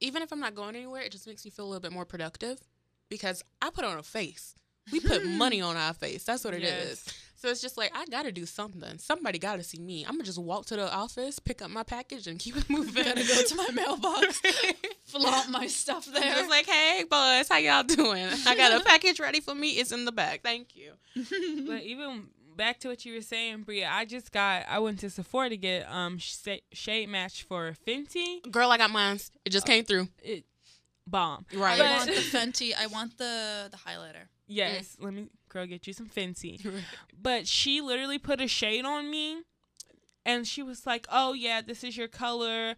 even if I'm not going anywhere, it just makes me feel a little bit more productive because I put on a face. We put money on our face. That's what it is. Yes. So it's just like I gotta do something. Somebody gotta see me. I'm gonna just walk to the office, pick up my package, and keep it moving. Gotta go to my mailbox, flaunt my stuff there. Just like, hey, boys, how y'all doing? I got a package ready for me. It's in the bag. Thank you. But even back to what you were saying, Bria, I just got. I went to Sephora to get um sh- shade match for Fenty. Girl, I got mine. It just came through. It bomb. Right. I But- want the Fenty. I want the the highlighter. Yes, let me girl get you some fancy. But she literally put a shade on me and she was like, "Oh yeah, this is your color.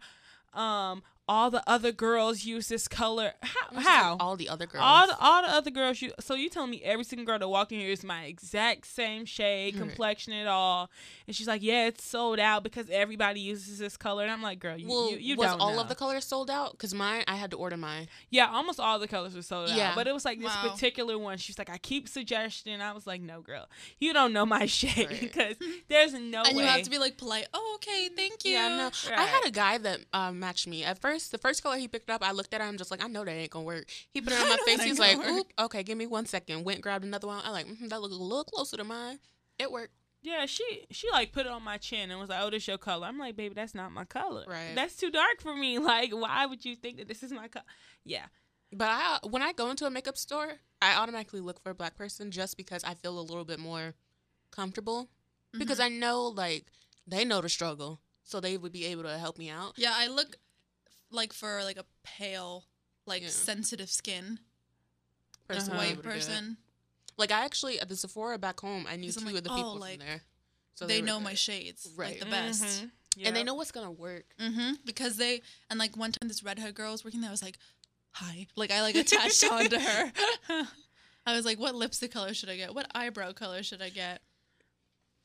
Um all the other girls use this color. How? how? All the other girls. All the, all the other girls you so you telling me every single girl that walk in here is my exact same shade, Right. complexion and all. And she's like, Yeah, it's sold out because everybody uses this color. And I'm like, girl, you well, you, you was don't all know. of the colors sold out? Because mine, I had to order mine. Yeah, almost all the colors were sold Yeah. out. But it was like this Wow. particular one. She's like, I keep suggesting. I was like, no, girl, you don't know my shade Right. because there's no and way. you have to be like polite. Oh, okay, thank you. Yeah, no. I had a guy that uh, matched me. At first, the first color he picked up, I looked at him just like, I know that ain't gonna work. He put it on my face. He's like, oop, okay, give me one second. Went, grabbed another one. I like, mm that looks a little closer to mine. It worked. yeah, she she like put it on my chin and was like, oh, this your color. I'm like, baby, that's not my color. Right. That's too dark for me. Like, why would you think that this is my color? Yeah. But I, when I go into a makeup store, I automatically look for a black person just because I feel a little bit more comfortable. Because I know, like, they know the struggle. So they would be able to help me out. Yeah, I look like for like a pale, like Yeah. sensitive skin, Person Uh-huh. white able get it. person. Like I actually at the Sephora back home, I knew 'Cause two I'm like, of the oh, people like, from there. So they were know good. my shades like Right. the best. Mhm. and they Yep. know what's gonna work. Mm-hmm. Because they and like one time this redhead girl was working there. I was like, "Hi!" Like I like attached onto her. I was like, "What lipstick color should I get? What eyebrow color should I get?"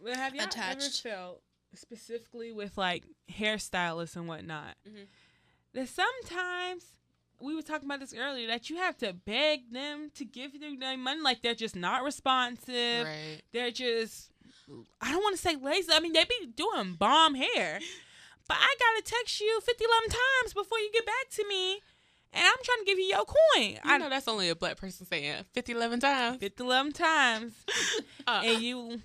But have y'all attached. ever felt specifically with like hairstylists and whatnot Mhm. That sometimes we were talking about this earlier that you have to beg them to give you their money like they're just not responsive Right. they're just i don't want to say lazy i mean they be doing bomb hair but i gotta text you 50 11 times before you get back to me and i'm trying to give you your coin You i know that's only a black person saying 50, 11 times. 50 11 times Uh, and you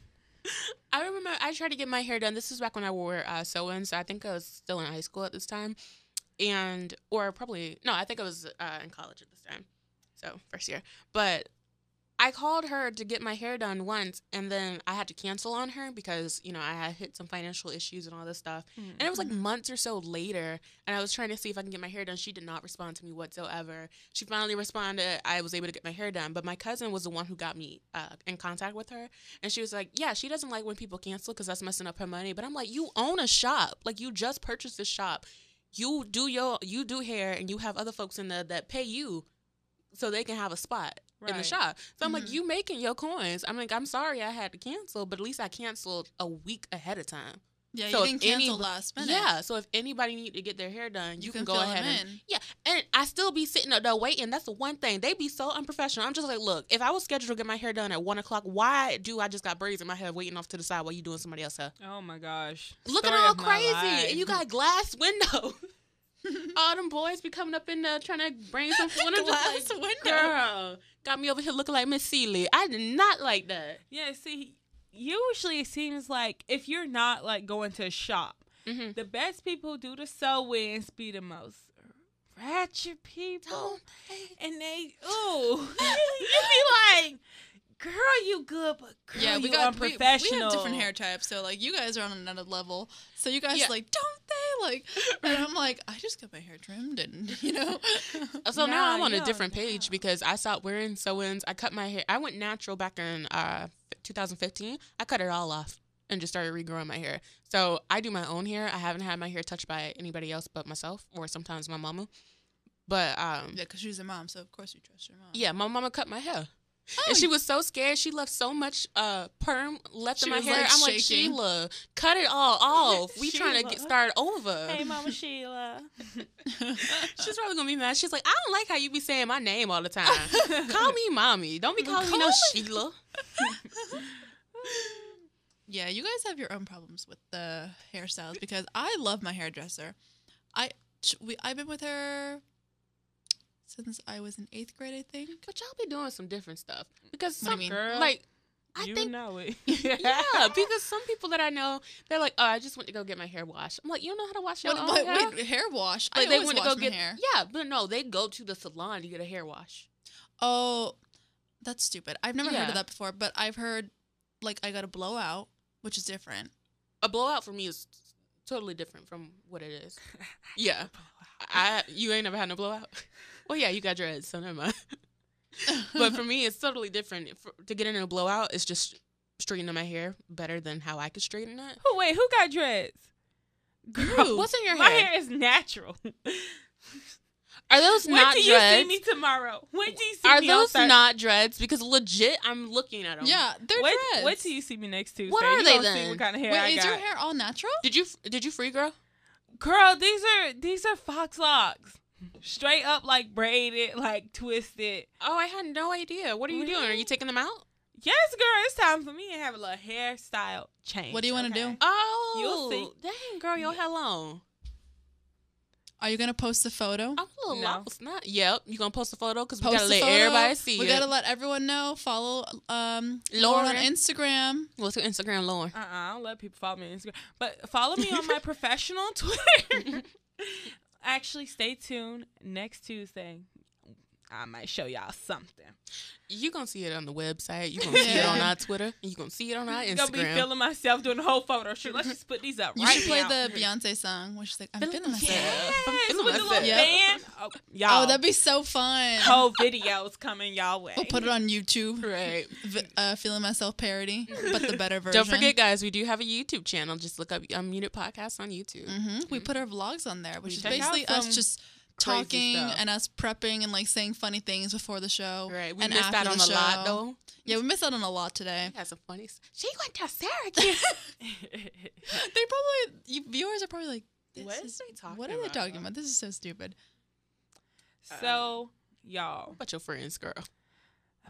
I remember I tried to get my hair done. This was back when I wore uh. So I think I was still in high school at this time, and or probably no, I think I was uh, in college at this time, so first year. But I called her to get my hair done once, and then I had to cancel on her because you know I had hit some financial issues and all this stuff. And it was like months or so later, and I was trying to see if I can get my hair done. She did not respond to me whatsoever. She finally responded. I was able to get my hair done, but my cousin was the one who got me uh, in contact with her, and she was like, "Yeah, she doesn't like when people cancel because that's messing up her money." But I'm like, "You own a shop. Like you just purchased this shop. You do your you do hair, and you have other folks in there that pay you." So they can have a spot in the shop. So I'm like, mm-hmm. you making your coins. I'm like, I'm sorry I had to cancel, but at least I canceled a week ahead of time. Yeah, So you if didn't cancel any- last minute. Yeah, so if anybody need to get their hair done, you, you, can, can, go ahead and in. yeah. And I still be sitting up there waiting. That's the one thing they be so unprofessional. I'm just like, look, if I was scheduled to get my hair done at one o'clock, why do I just got braids in my hair waiting off to the side while you doing somebody else's hair? oh my gosh Looking Story all crazy, and you got glass window. all them boys be coming up in there trying to bring some food. I'm Glass just like, window. girl, got me over here looking like Miss Celie. I did not like that. Yeah, see, usually it seems like if you're not like going to a shop, Mm-hmm. the best people do the sew-ins be the most ratchet people, Don't and they ooh, you be like, girl, you good, but girl, Yeah, we you got we, we have different hair types, so like you guys are on another level. So you guys Yeah. like, don't they like? And I'm like, I just got my hair trimmed, and you know. So now I'm on a yeah, different yeah. page because I stopped wearing sew-ins. I cut my hair. I went natural back in uh, 2015. I cut it all off and just started regrowing my hair. So I do my own hair. I haven't had my hair touched by anybody else but myself or sometimes my mama. But um, yeah, because she's a mom, so of course you trust your mom. yeah, my mama cut my hair. Oh, and she was so scared. She left so much uh perm left She in my hair. like, I'm like. Sheila, cut it all off. We trying to get started over. Hey, Mama Sheila. She's probably gonna be mad. She's like, I don't like how you be saying my name all the time. Call me mommy. Don't be calling me no Call Sheila. Yeah, you guys have your own problems with the hairstyles because I love my hairdresser. I we I've been with her since I was in eighth grade, I think. But y'all be doing some different stuff because What some you mean? Girl, like I you think know it. yeah because some people that I know they're like oh I just went to go get my hair washed. I'm like you don't know how to wash your What, own what, hair. wait, hair wash? Like I they always went to wash go my get hair. yeah, but no, they go to the salon to get a hair wash. Oh, that's stupid. I've never heard of that before, but I've heard like I got a blowout, which is different. A blowout for me is totally different from what it is. Yeah, I you ain't never had no blowout. Well, yeah, you got dreads, so never mind. but for me, it's totally different. For, to get in a blowout, it's just straightening my hair better than how I could straighten it. Who wait? Who got dreads? Girl, What's in your hair? My hair? hair is natural. Are those When not do you dreads? see me tomorrow? When do you see Are me those outside? not dreads? Because legit, I'm looking at them. yeah, they're Wait, dreads. wait till you see me next Tuesday. What are You they gonna See then? what kind of hair Wait, I is got? your hair all natural? Did you did you free girl? Girl, these are these are faux locs. Straight up like braided, like twisted. Oh, I had no idea. What are you doing? Are you taking them out? Yes, girl, it's time for me to have a little hairstyle change. What do you wanna do? Oh, You'll see. Dang, girl, your hair long. Are you gonna post a photo? I'm a little No. lost. Not. Yep. You gonna post a photo because we gotta let photo. everybody see We it. gotta let everyone know. Follow um Lauren on Instagram. What's your Instagram, Lauren? Uh-uh, I don't let people follow me on Instagram. But follow me on my professional Twitter. Actually, stay tuned next Tuesday. I might show y'all something. You gonna see it on the website. You gonna see it on our Twitter. You gonna see it on our I'm gonna be Instagram. feeling myself doing the whole photo shoot. Let's just put these up You right should play now. the Beyonce song where she's like, I'm Feeling feeling myself. myself. I'm feeling with the little myself. band. Oh, y'all. Oh, that'd be so fun. whole videos coming y'all way. We'll put it on YouTube. Right. V- uh, feeling myself parody, but the better version. Don't forget, guys, we do have a YouTube channel. Just look up Unmuted Podcast on YouTube. hmm We put our vlogs on there, which is Check out basically us just crazy talking stuff. and us prepping and like saying funny things before the show. Right. We and missed out on the a lot, though. Yeah, we missed out on a lot today. We had some funny. She went to Syracuse. They probably you viewers are probably like, this What is, is they talking what are they about? talking about? This is so stupid. so, y'all, about your friends, girl.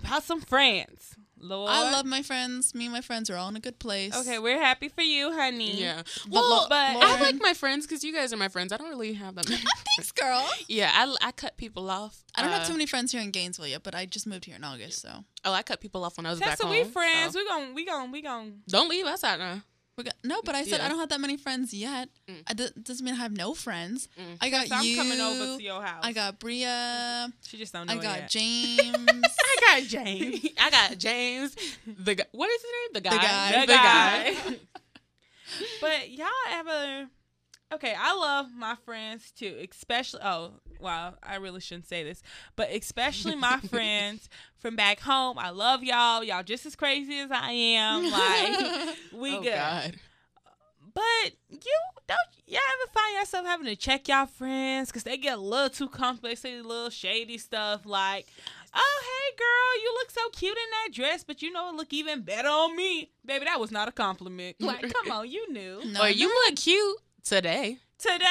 about some friends. Lord. I love my friends. Me and my friends are all in a good place. Okay, we're happy for you, honey. Yeah. Well, lo- but I like my friends because you guys are my friends. I don't really have them. Thanks, girl. yeah, I, I cut people off. I don't have Uh, too many friends here in Gainesville yet, but I just moved here in August, so Oh, I cut people off when I was back Tessa, home. we friends. so- We gon' we gon' we gon' Don't leave us out now. We got no. But I said Yeah. I don't have that many friends yet. Mm. I d- doesn't mean I have no friends. Mm. I got I'm you. coming over to your house. I got Bria. She just don't know I got yet. James. I got James. I got James. The guy. What is his name? The guy. guy. the guy. but y'all ever? Okay, I love my friends too, especially. Oh, wow, I really shouldn't say this, but especially my friends from back home. I love y'all. Y'all just as crazy as I am. Like we oh good. God. But you don't you ever find yourself having to check y'all friends because they get a little too comfortable. They say a little shady stuff like, "Oh hey girl, you look so cute in that dress, but you know it look even better on me." Baby, that was not a compliment. Like, come on, you knew no, or you look cute today. today.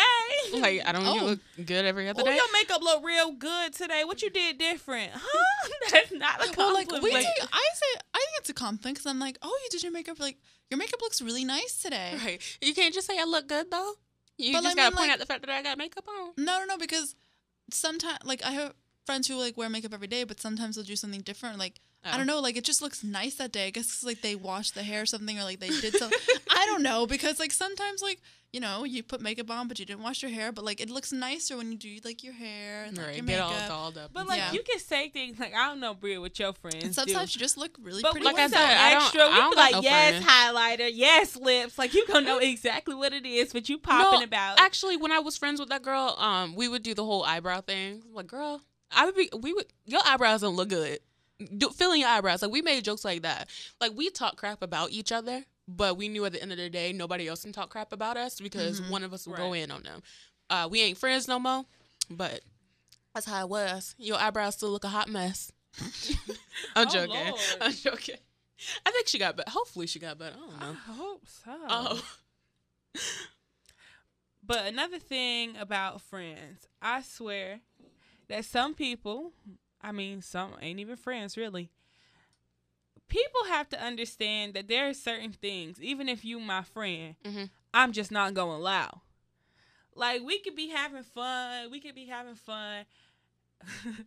Like I don't. You Oh. look good every other Oh, day. your makeup look real good today. What you did different? Huh? That's not a Well, like compliment. we do. I say I think it's a compliment because I'm like, oh, you did your makeup. Like your makeup looks really nice today. Right. You can't just say I look good though. You But, just I gotta mean, point like- out the fact that I got makeup on. No, no, no, because sometimes like I have friends who like wear makeup every day, but sometimes they'll do something different. Like I Oh. don't know, like it just looks nice that day. I guess 'cause, like they washed the hair or something, or like they did something. I don't know because like sometimes like you know you put makeup on but you didn't wash your hair, but like it looks nicer when you do like your hair and like Right. your Get all makeup. dolled up. but like Yeah. you can say things like I don't know, Bria, with your friends. and do. sometimes you just look really But pretty. like I I with said, it. I don't- extra, I we don't be like, no yes, friends. highlighter, yes, lips. Like you gonna know exactly what it is, but you popping No, about. Actually, when I was friends with that girl, um, we would do the whole eyebrow thing. I'm like, girl, I would be. We would. Your eyebrows don't look good. Do, filling your eyebrows. Like we made jokes like that. Like we talk crap about each other, but we knew at the end of the day nobody else can talk crap about us because Mhm. one of us will go in on them. Uh, we ain't friends no more, but that's how it was. Your eyebrows still look a hot mess. I'm Oh, joking. Lord. I'm joking. I think she got better. Hopefully, she got better. I don't I hope so. Oh, But another thing about friends, I swear that some people, I mean, some ain't even friends really. People have to understand that there are certain things, even if you my friend, Mhm. I'm just not going to allow. Like we could be having fun, we could be having fun.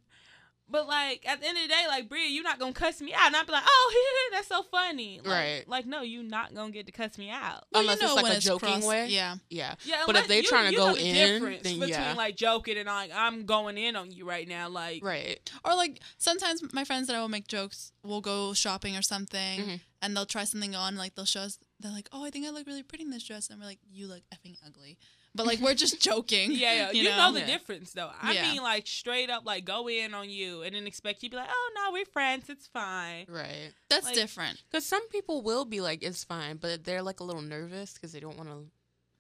But like at the end of the day, like Bria, you're not gonna cuss me out, and I'd be like, "Oh, that's so funny." Like, Right. Like, no, you're not gonna get to cuss me out. Well, Unless you it's know like when a joking crossed- way. Yeah. yeah. Yeah, But if unless- they you- trying to you go know the in, difference then between yeah. like joking and like I'm going in on you right now, like Right. Or like sometimes my friends that I will make jokes will go shopping or something Mhm. and they'll try something on like they'll show us they're like, Oh, I think I look really pretty in this dress and we're like, You look effing ugly. But like we're just joking. yeah, yeah. You, You know, know? the Yeah. difference though. I Yeah. mean, like straight up, like go in on you and then expect you to be like, oh no, we're friends, it's fine. Right. That's Like- different. Because some people will be like, it's fine, but they're like a little nervous because they don't want to,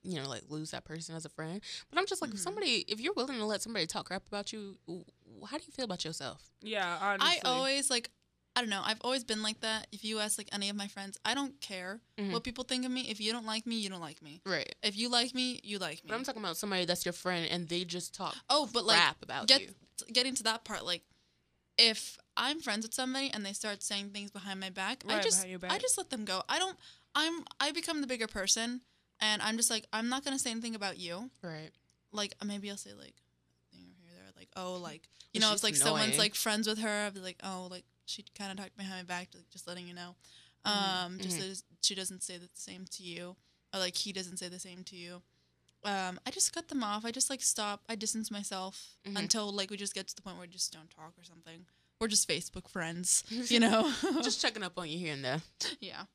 you know, like lose that person as a friend. But I'm just like, if Mhm. somebody, if you're willing to let somebody talk crap about you, how do you feel about yourself? Yeah, honestly. I always like I don't know, I've always been like that. If you ask like any of my friends, I don't care Mhm. what people think of me. If you don't like me, you don't like me. Right. If you like me, you like me. But I'm talking about somebody that's your friend and they just talk oh, but like about get you. getting to that part, like if I'm friends with somebody and they start saying things behind my back, I just your I just let them go. I don't I'm I become the bigger person and I'm just like I'm not gonna say anything about you. Right. Like maybe I'll say like a thing or here there, like oh like you know if she's like someone's like friends with her, I'll be like oh like she kind of talked behind my back, like, just letting you know. Um, just Mhm. so she doesn't say the same to you, or like he doesn't say the same to you. um, I just cut them off. I just like stop. I distance myself Mhm. until like we just get to the point where we just don't talk or something. We're just Facebook friends, you know. Just checking up on you here and there. yeah.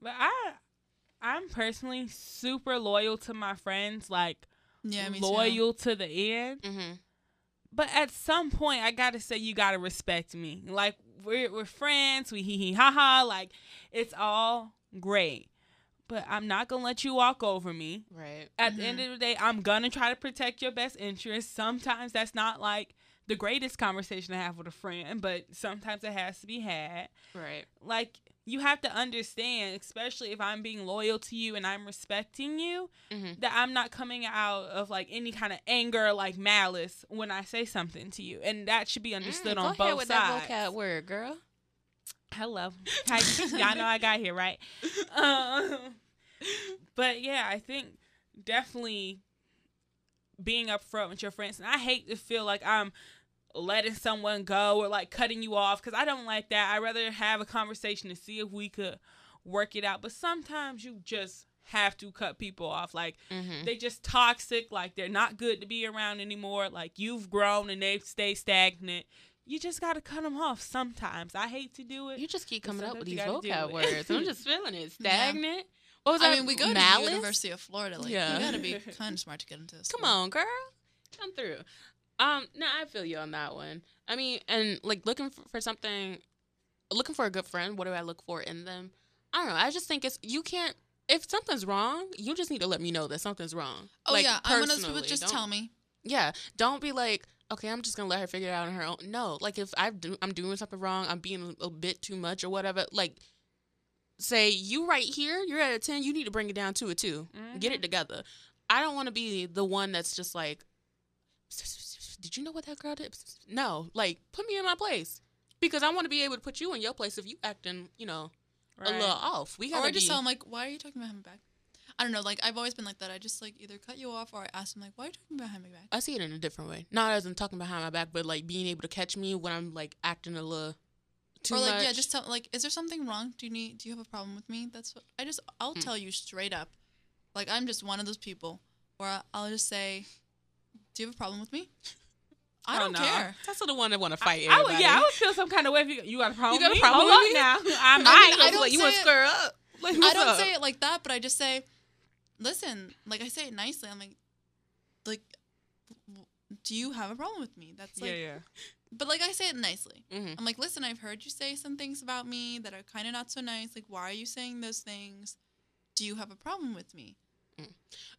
But I, I'm personally super loyal to my friends, like Yeah, me too. loyal to the end. Mm-hmm. But at some point, I gotta say you gotta respect me. Like we're we're friends, we hee hee ha ha. Like it's all great, but I'm not gonna let you walk over me. Right. At the end mm-hmm. of the day, I'm gonna try to protect your best interest. Sometimes that's not like the greatest conversation to have with a friend, but sometimes it has to be had. Right. Like you have to understand, especially if I'm being loyal to you and I'm respecting you, Mm-hmm. that I'm not coming out of like any kind of anger, like malice when I say something to you, and that should be understood Mm, on ahead both with sides. that vocab word, girl. Hello, Hi, y'all know I got here right. Um, but yeah, I think definitely being upfront with your friends, and I hate to feel like I'm letting someone go or like cutting you off because I don't like that. I'd rather have a conversation to see if we could work it out. But sometimes you just have to cut people off. Like Mm-hmm. they just toxic like they're not good to be around anymore like you've grown and they've stayed stagnant you just gotta cut them off sometimes i hate to do it You just keep coming up with these vocab words. I'm just feeling it. Yeah. Stagnant. What was I that? mean, we go Malice? to University of Florida. Like, Yeah. you gotta be kind of smart to get into this. Come on, girl. Come through. Um, no, I feel you on that one. I mean, and like looking for, for something, looking for a good friend. What do I look for in them? I don't know. I just think it's you can't. If something's wrong, you just need to let me know that something's wrong. Oh Like, yeah, I'm one of those people. Just tell me. Yeah, don't be like, okay, I'm just gonna let her figure it out on her own. No, like if I do, I'm doing something wrong, I'm being a, a bit too much or whatever. Like, say you right here, you're at a ten, you need to bring it down to a 2 Get it together. I don't want to be the one that's just like, did you know what that girl did? No, like put me in my place because I want to be able to put you in your place if you acting, you know, a little off. We Or gotta I just be. tell him like, why are you talking behind my back? I don't know. Like I've always been like that. I just like either cut you off or I ask him like, why are you talking behind my back? I see it in a different way. Not as in talking behind my back, but like being able to catch me when I'm like acting a little too or like much. yeah, just tell like, is there something wrong? Do you need? Do you have a problem with me? That's what I just. I'll Hmm. tell you straight up. Like I'm just one of those people where I'll just say, do you have a problem with me? I don't no. care. That's the one that want to fight I would, everybody. yeah, I would feel some kind of way if you, you got a problem. You got a with me? problem with me? now. I'm I not. mean, I don't like, you want to it- square up. Like, I don't up? say it like that, but I just say, listen, like I say it nicely. I'm like, like, do you have a problem with me? That's like, yeah, yeah. but like I say it nicely. Mhm. I'm like, listen, I've heard you say some things about me that are kind of not so nice. Like, why are you saying those things? Do you have a problem with me?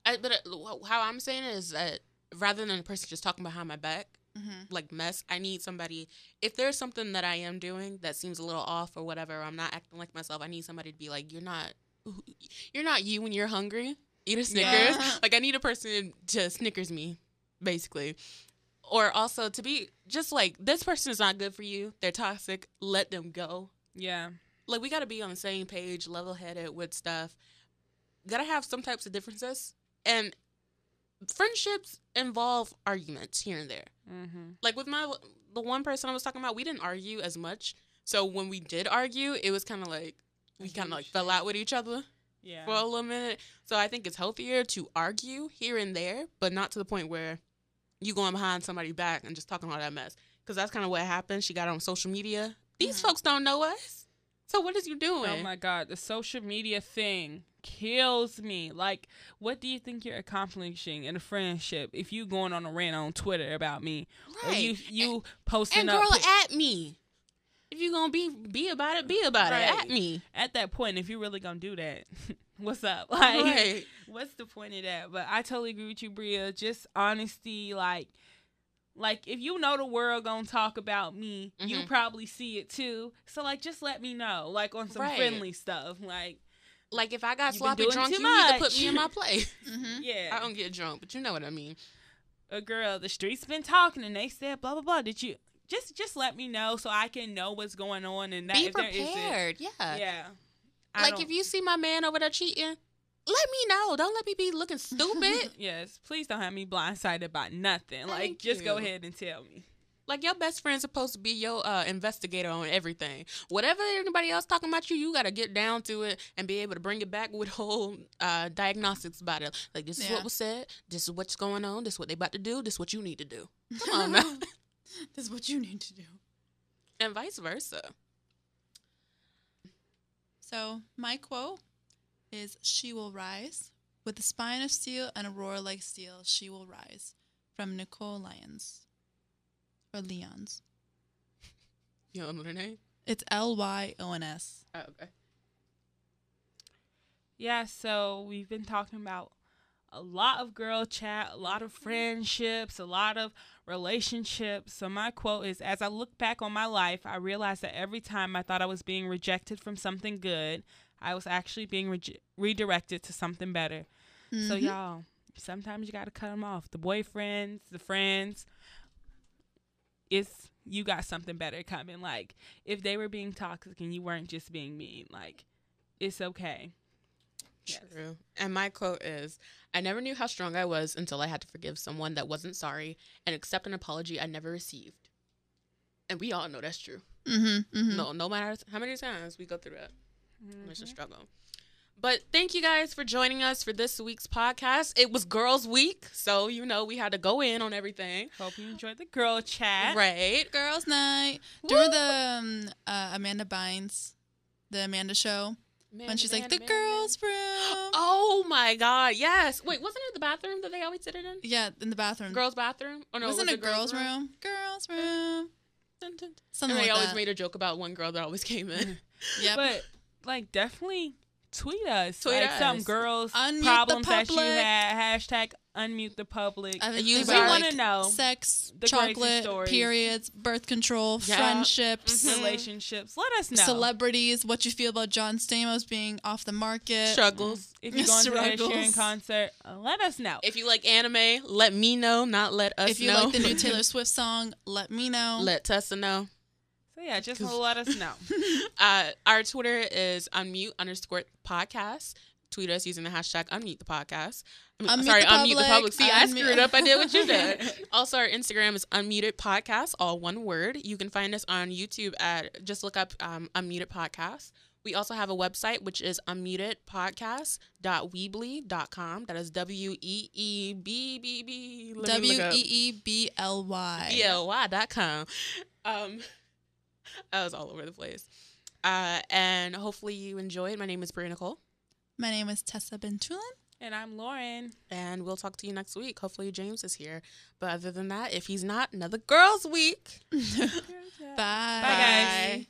I, but uh, how I'm saying it is that rather than a person just talking behind my back, Mm-hmm. like mess, I need somebody. If there's something that I am doing that seems a little off or whatever, or I'm not acting like myself. I need somebody to be like, you're not, you're not you when you're hungry. Eat a Snickers. Yeah. Like I need a person to Snickers me, basically. Or also to be just like this person is not good for you. They're toxic. Let them go. Yeah. like we got to be on the same page, level headed with stuff. Got to have some types of differences, and friendships involve arguments here and there. Mm-hmm. Like with my the one person I was talking about, we didn't argue as much. So when we did argue, it was kind of like we kind of like fell out with each other Yeah. for a little minute. So I think it's healthier to argue here and there, but not to the point where you going behind somebody back and just talking all that mess. Because that's kind of what happened. She got on social media. These Mhm. folks don't know us. So what is you oh doing? Oh my god, the social media thing kills me. Like, what do you think you're accomplishing in a friendship if you going on a rant on Twitter about me, or you you posting and up girl at me. If you gonna be be about it, be about it at me. at that point? If you really gonna do that, what's up? Like, Right. what's the point of that? But I totally agree with you, Bria. Just honesty, like. Like if you know the world gonna talk about me, you Mhm. probably see it too. So like, just let me know, like on some Right. friendly stuff. Like, Like if I got sloppy drunk, too you need to put me in my place. Mm-hmm. yeah, I don't get drunk, but you know what I mean. a girl, the streets been talking and they said blah blah blah. Did you just just let me know so I can know what's going on and that be if there is prepared. Yeah. yeah. I Like don't- if you see my man over there cheating, let me know. Don't let me be looking stupid. yes, please don't have me blindsided by nothing. like Thank just go ahead and tell me. Like your best friend's supposed to be your uh, investigator on everything. Whatever anybody else talking about you, you gotta get down to it and be able to bring it back with whole uh, diagnostics about it. Like this is Yeah. what was said. This is what's going on. This is what they about to do. This is what you need to do. Come on now. this is what you need to do. and vice versa. So my quote is "She will rise with a spine of steel and a roar like steel. She will rise." From Nicole Lyons or Leons. You don't know her name? It's L Y O N S. Oh, okay. Yeah, so we've been talking about a lot of girl chat, a lot of friendships, a lot of relationships. So my quote is as I look back on my life, I realized that every time I thought I was being rejected from something good, I was actually being re- redirected to something better. So Mhm. y'all, sometimes you got to cut them off. The boyfriends, the friends, it's you got something better coming. Like if they were being toxic and you weren't just being mean, like it's okay. Yes. True. And my quote is I never knew how strong I was until I had to forgive someone that wasn't sorry and accept an apology I never received. And we all know that's true. Mm-hmm, mm-hmm. No, no matter how many times we go through that, it's a Mhm. struggle. But thank you guys for joining us for this week's podcast. It was Girls Week, so you know we had to go in on everything. Hope you enjoyed the girl chat. Right. Girls' Night. Woo! During the um, uh, Amanda Bynes, the Amanda show, when she's like, the girls' room. Oh my god, yes. Wait, wasn't it the bathroom that they always sit in? Yeah, in the bathroom. Girls' bathroom? Or no, Wasn't was it girls' room? Girls' room. Dun, dun, dun. Something and they like always that. made a joke about one girl that always came in. yeah, But like definitely tweet us. Tweet like some girls Unmute the problems that you had. Hashtag unmute the public. I think Use they our- were, wanna like, know sex, the chocolate, stories. periods, birth control, Yeah. friendships, Mhm. relationships. Let us know. celebrities, what you feel about John Stamos being off the market. Struggles. if you're going to the Ed Struggles. Sheeran concert, uh, let us know. If you like anime, let me know, not let us If you know. like the new Taylor Swift song, let me know. let Tessa know. So yeah, just let us know. Uh, our Twitter is unmute underscore podcast. Tweet us using the hashtag unmute the podcast. I mean, Unmute sorry, the unmute the public. See, I screwed up. I did what you did. also, our Instagram is unmuted podcast, all one word. You can find us on YouTube at just look up um, unmuted podcast. We also have a website which is unmutedpodcast.weebly.com. That is W E E B B B. W. E E B L Y. Um, I was all over the place. Uh, and hopefully you enjoyed. My name is Bria Nicole, My name is Tessa Bentulin. and I'm Lauren. and we'll talk to you next week. Hopefully James is here. But other than that, if he's not, another girls' week. Bye. Bye, guys. Bye.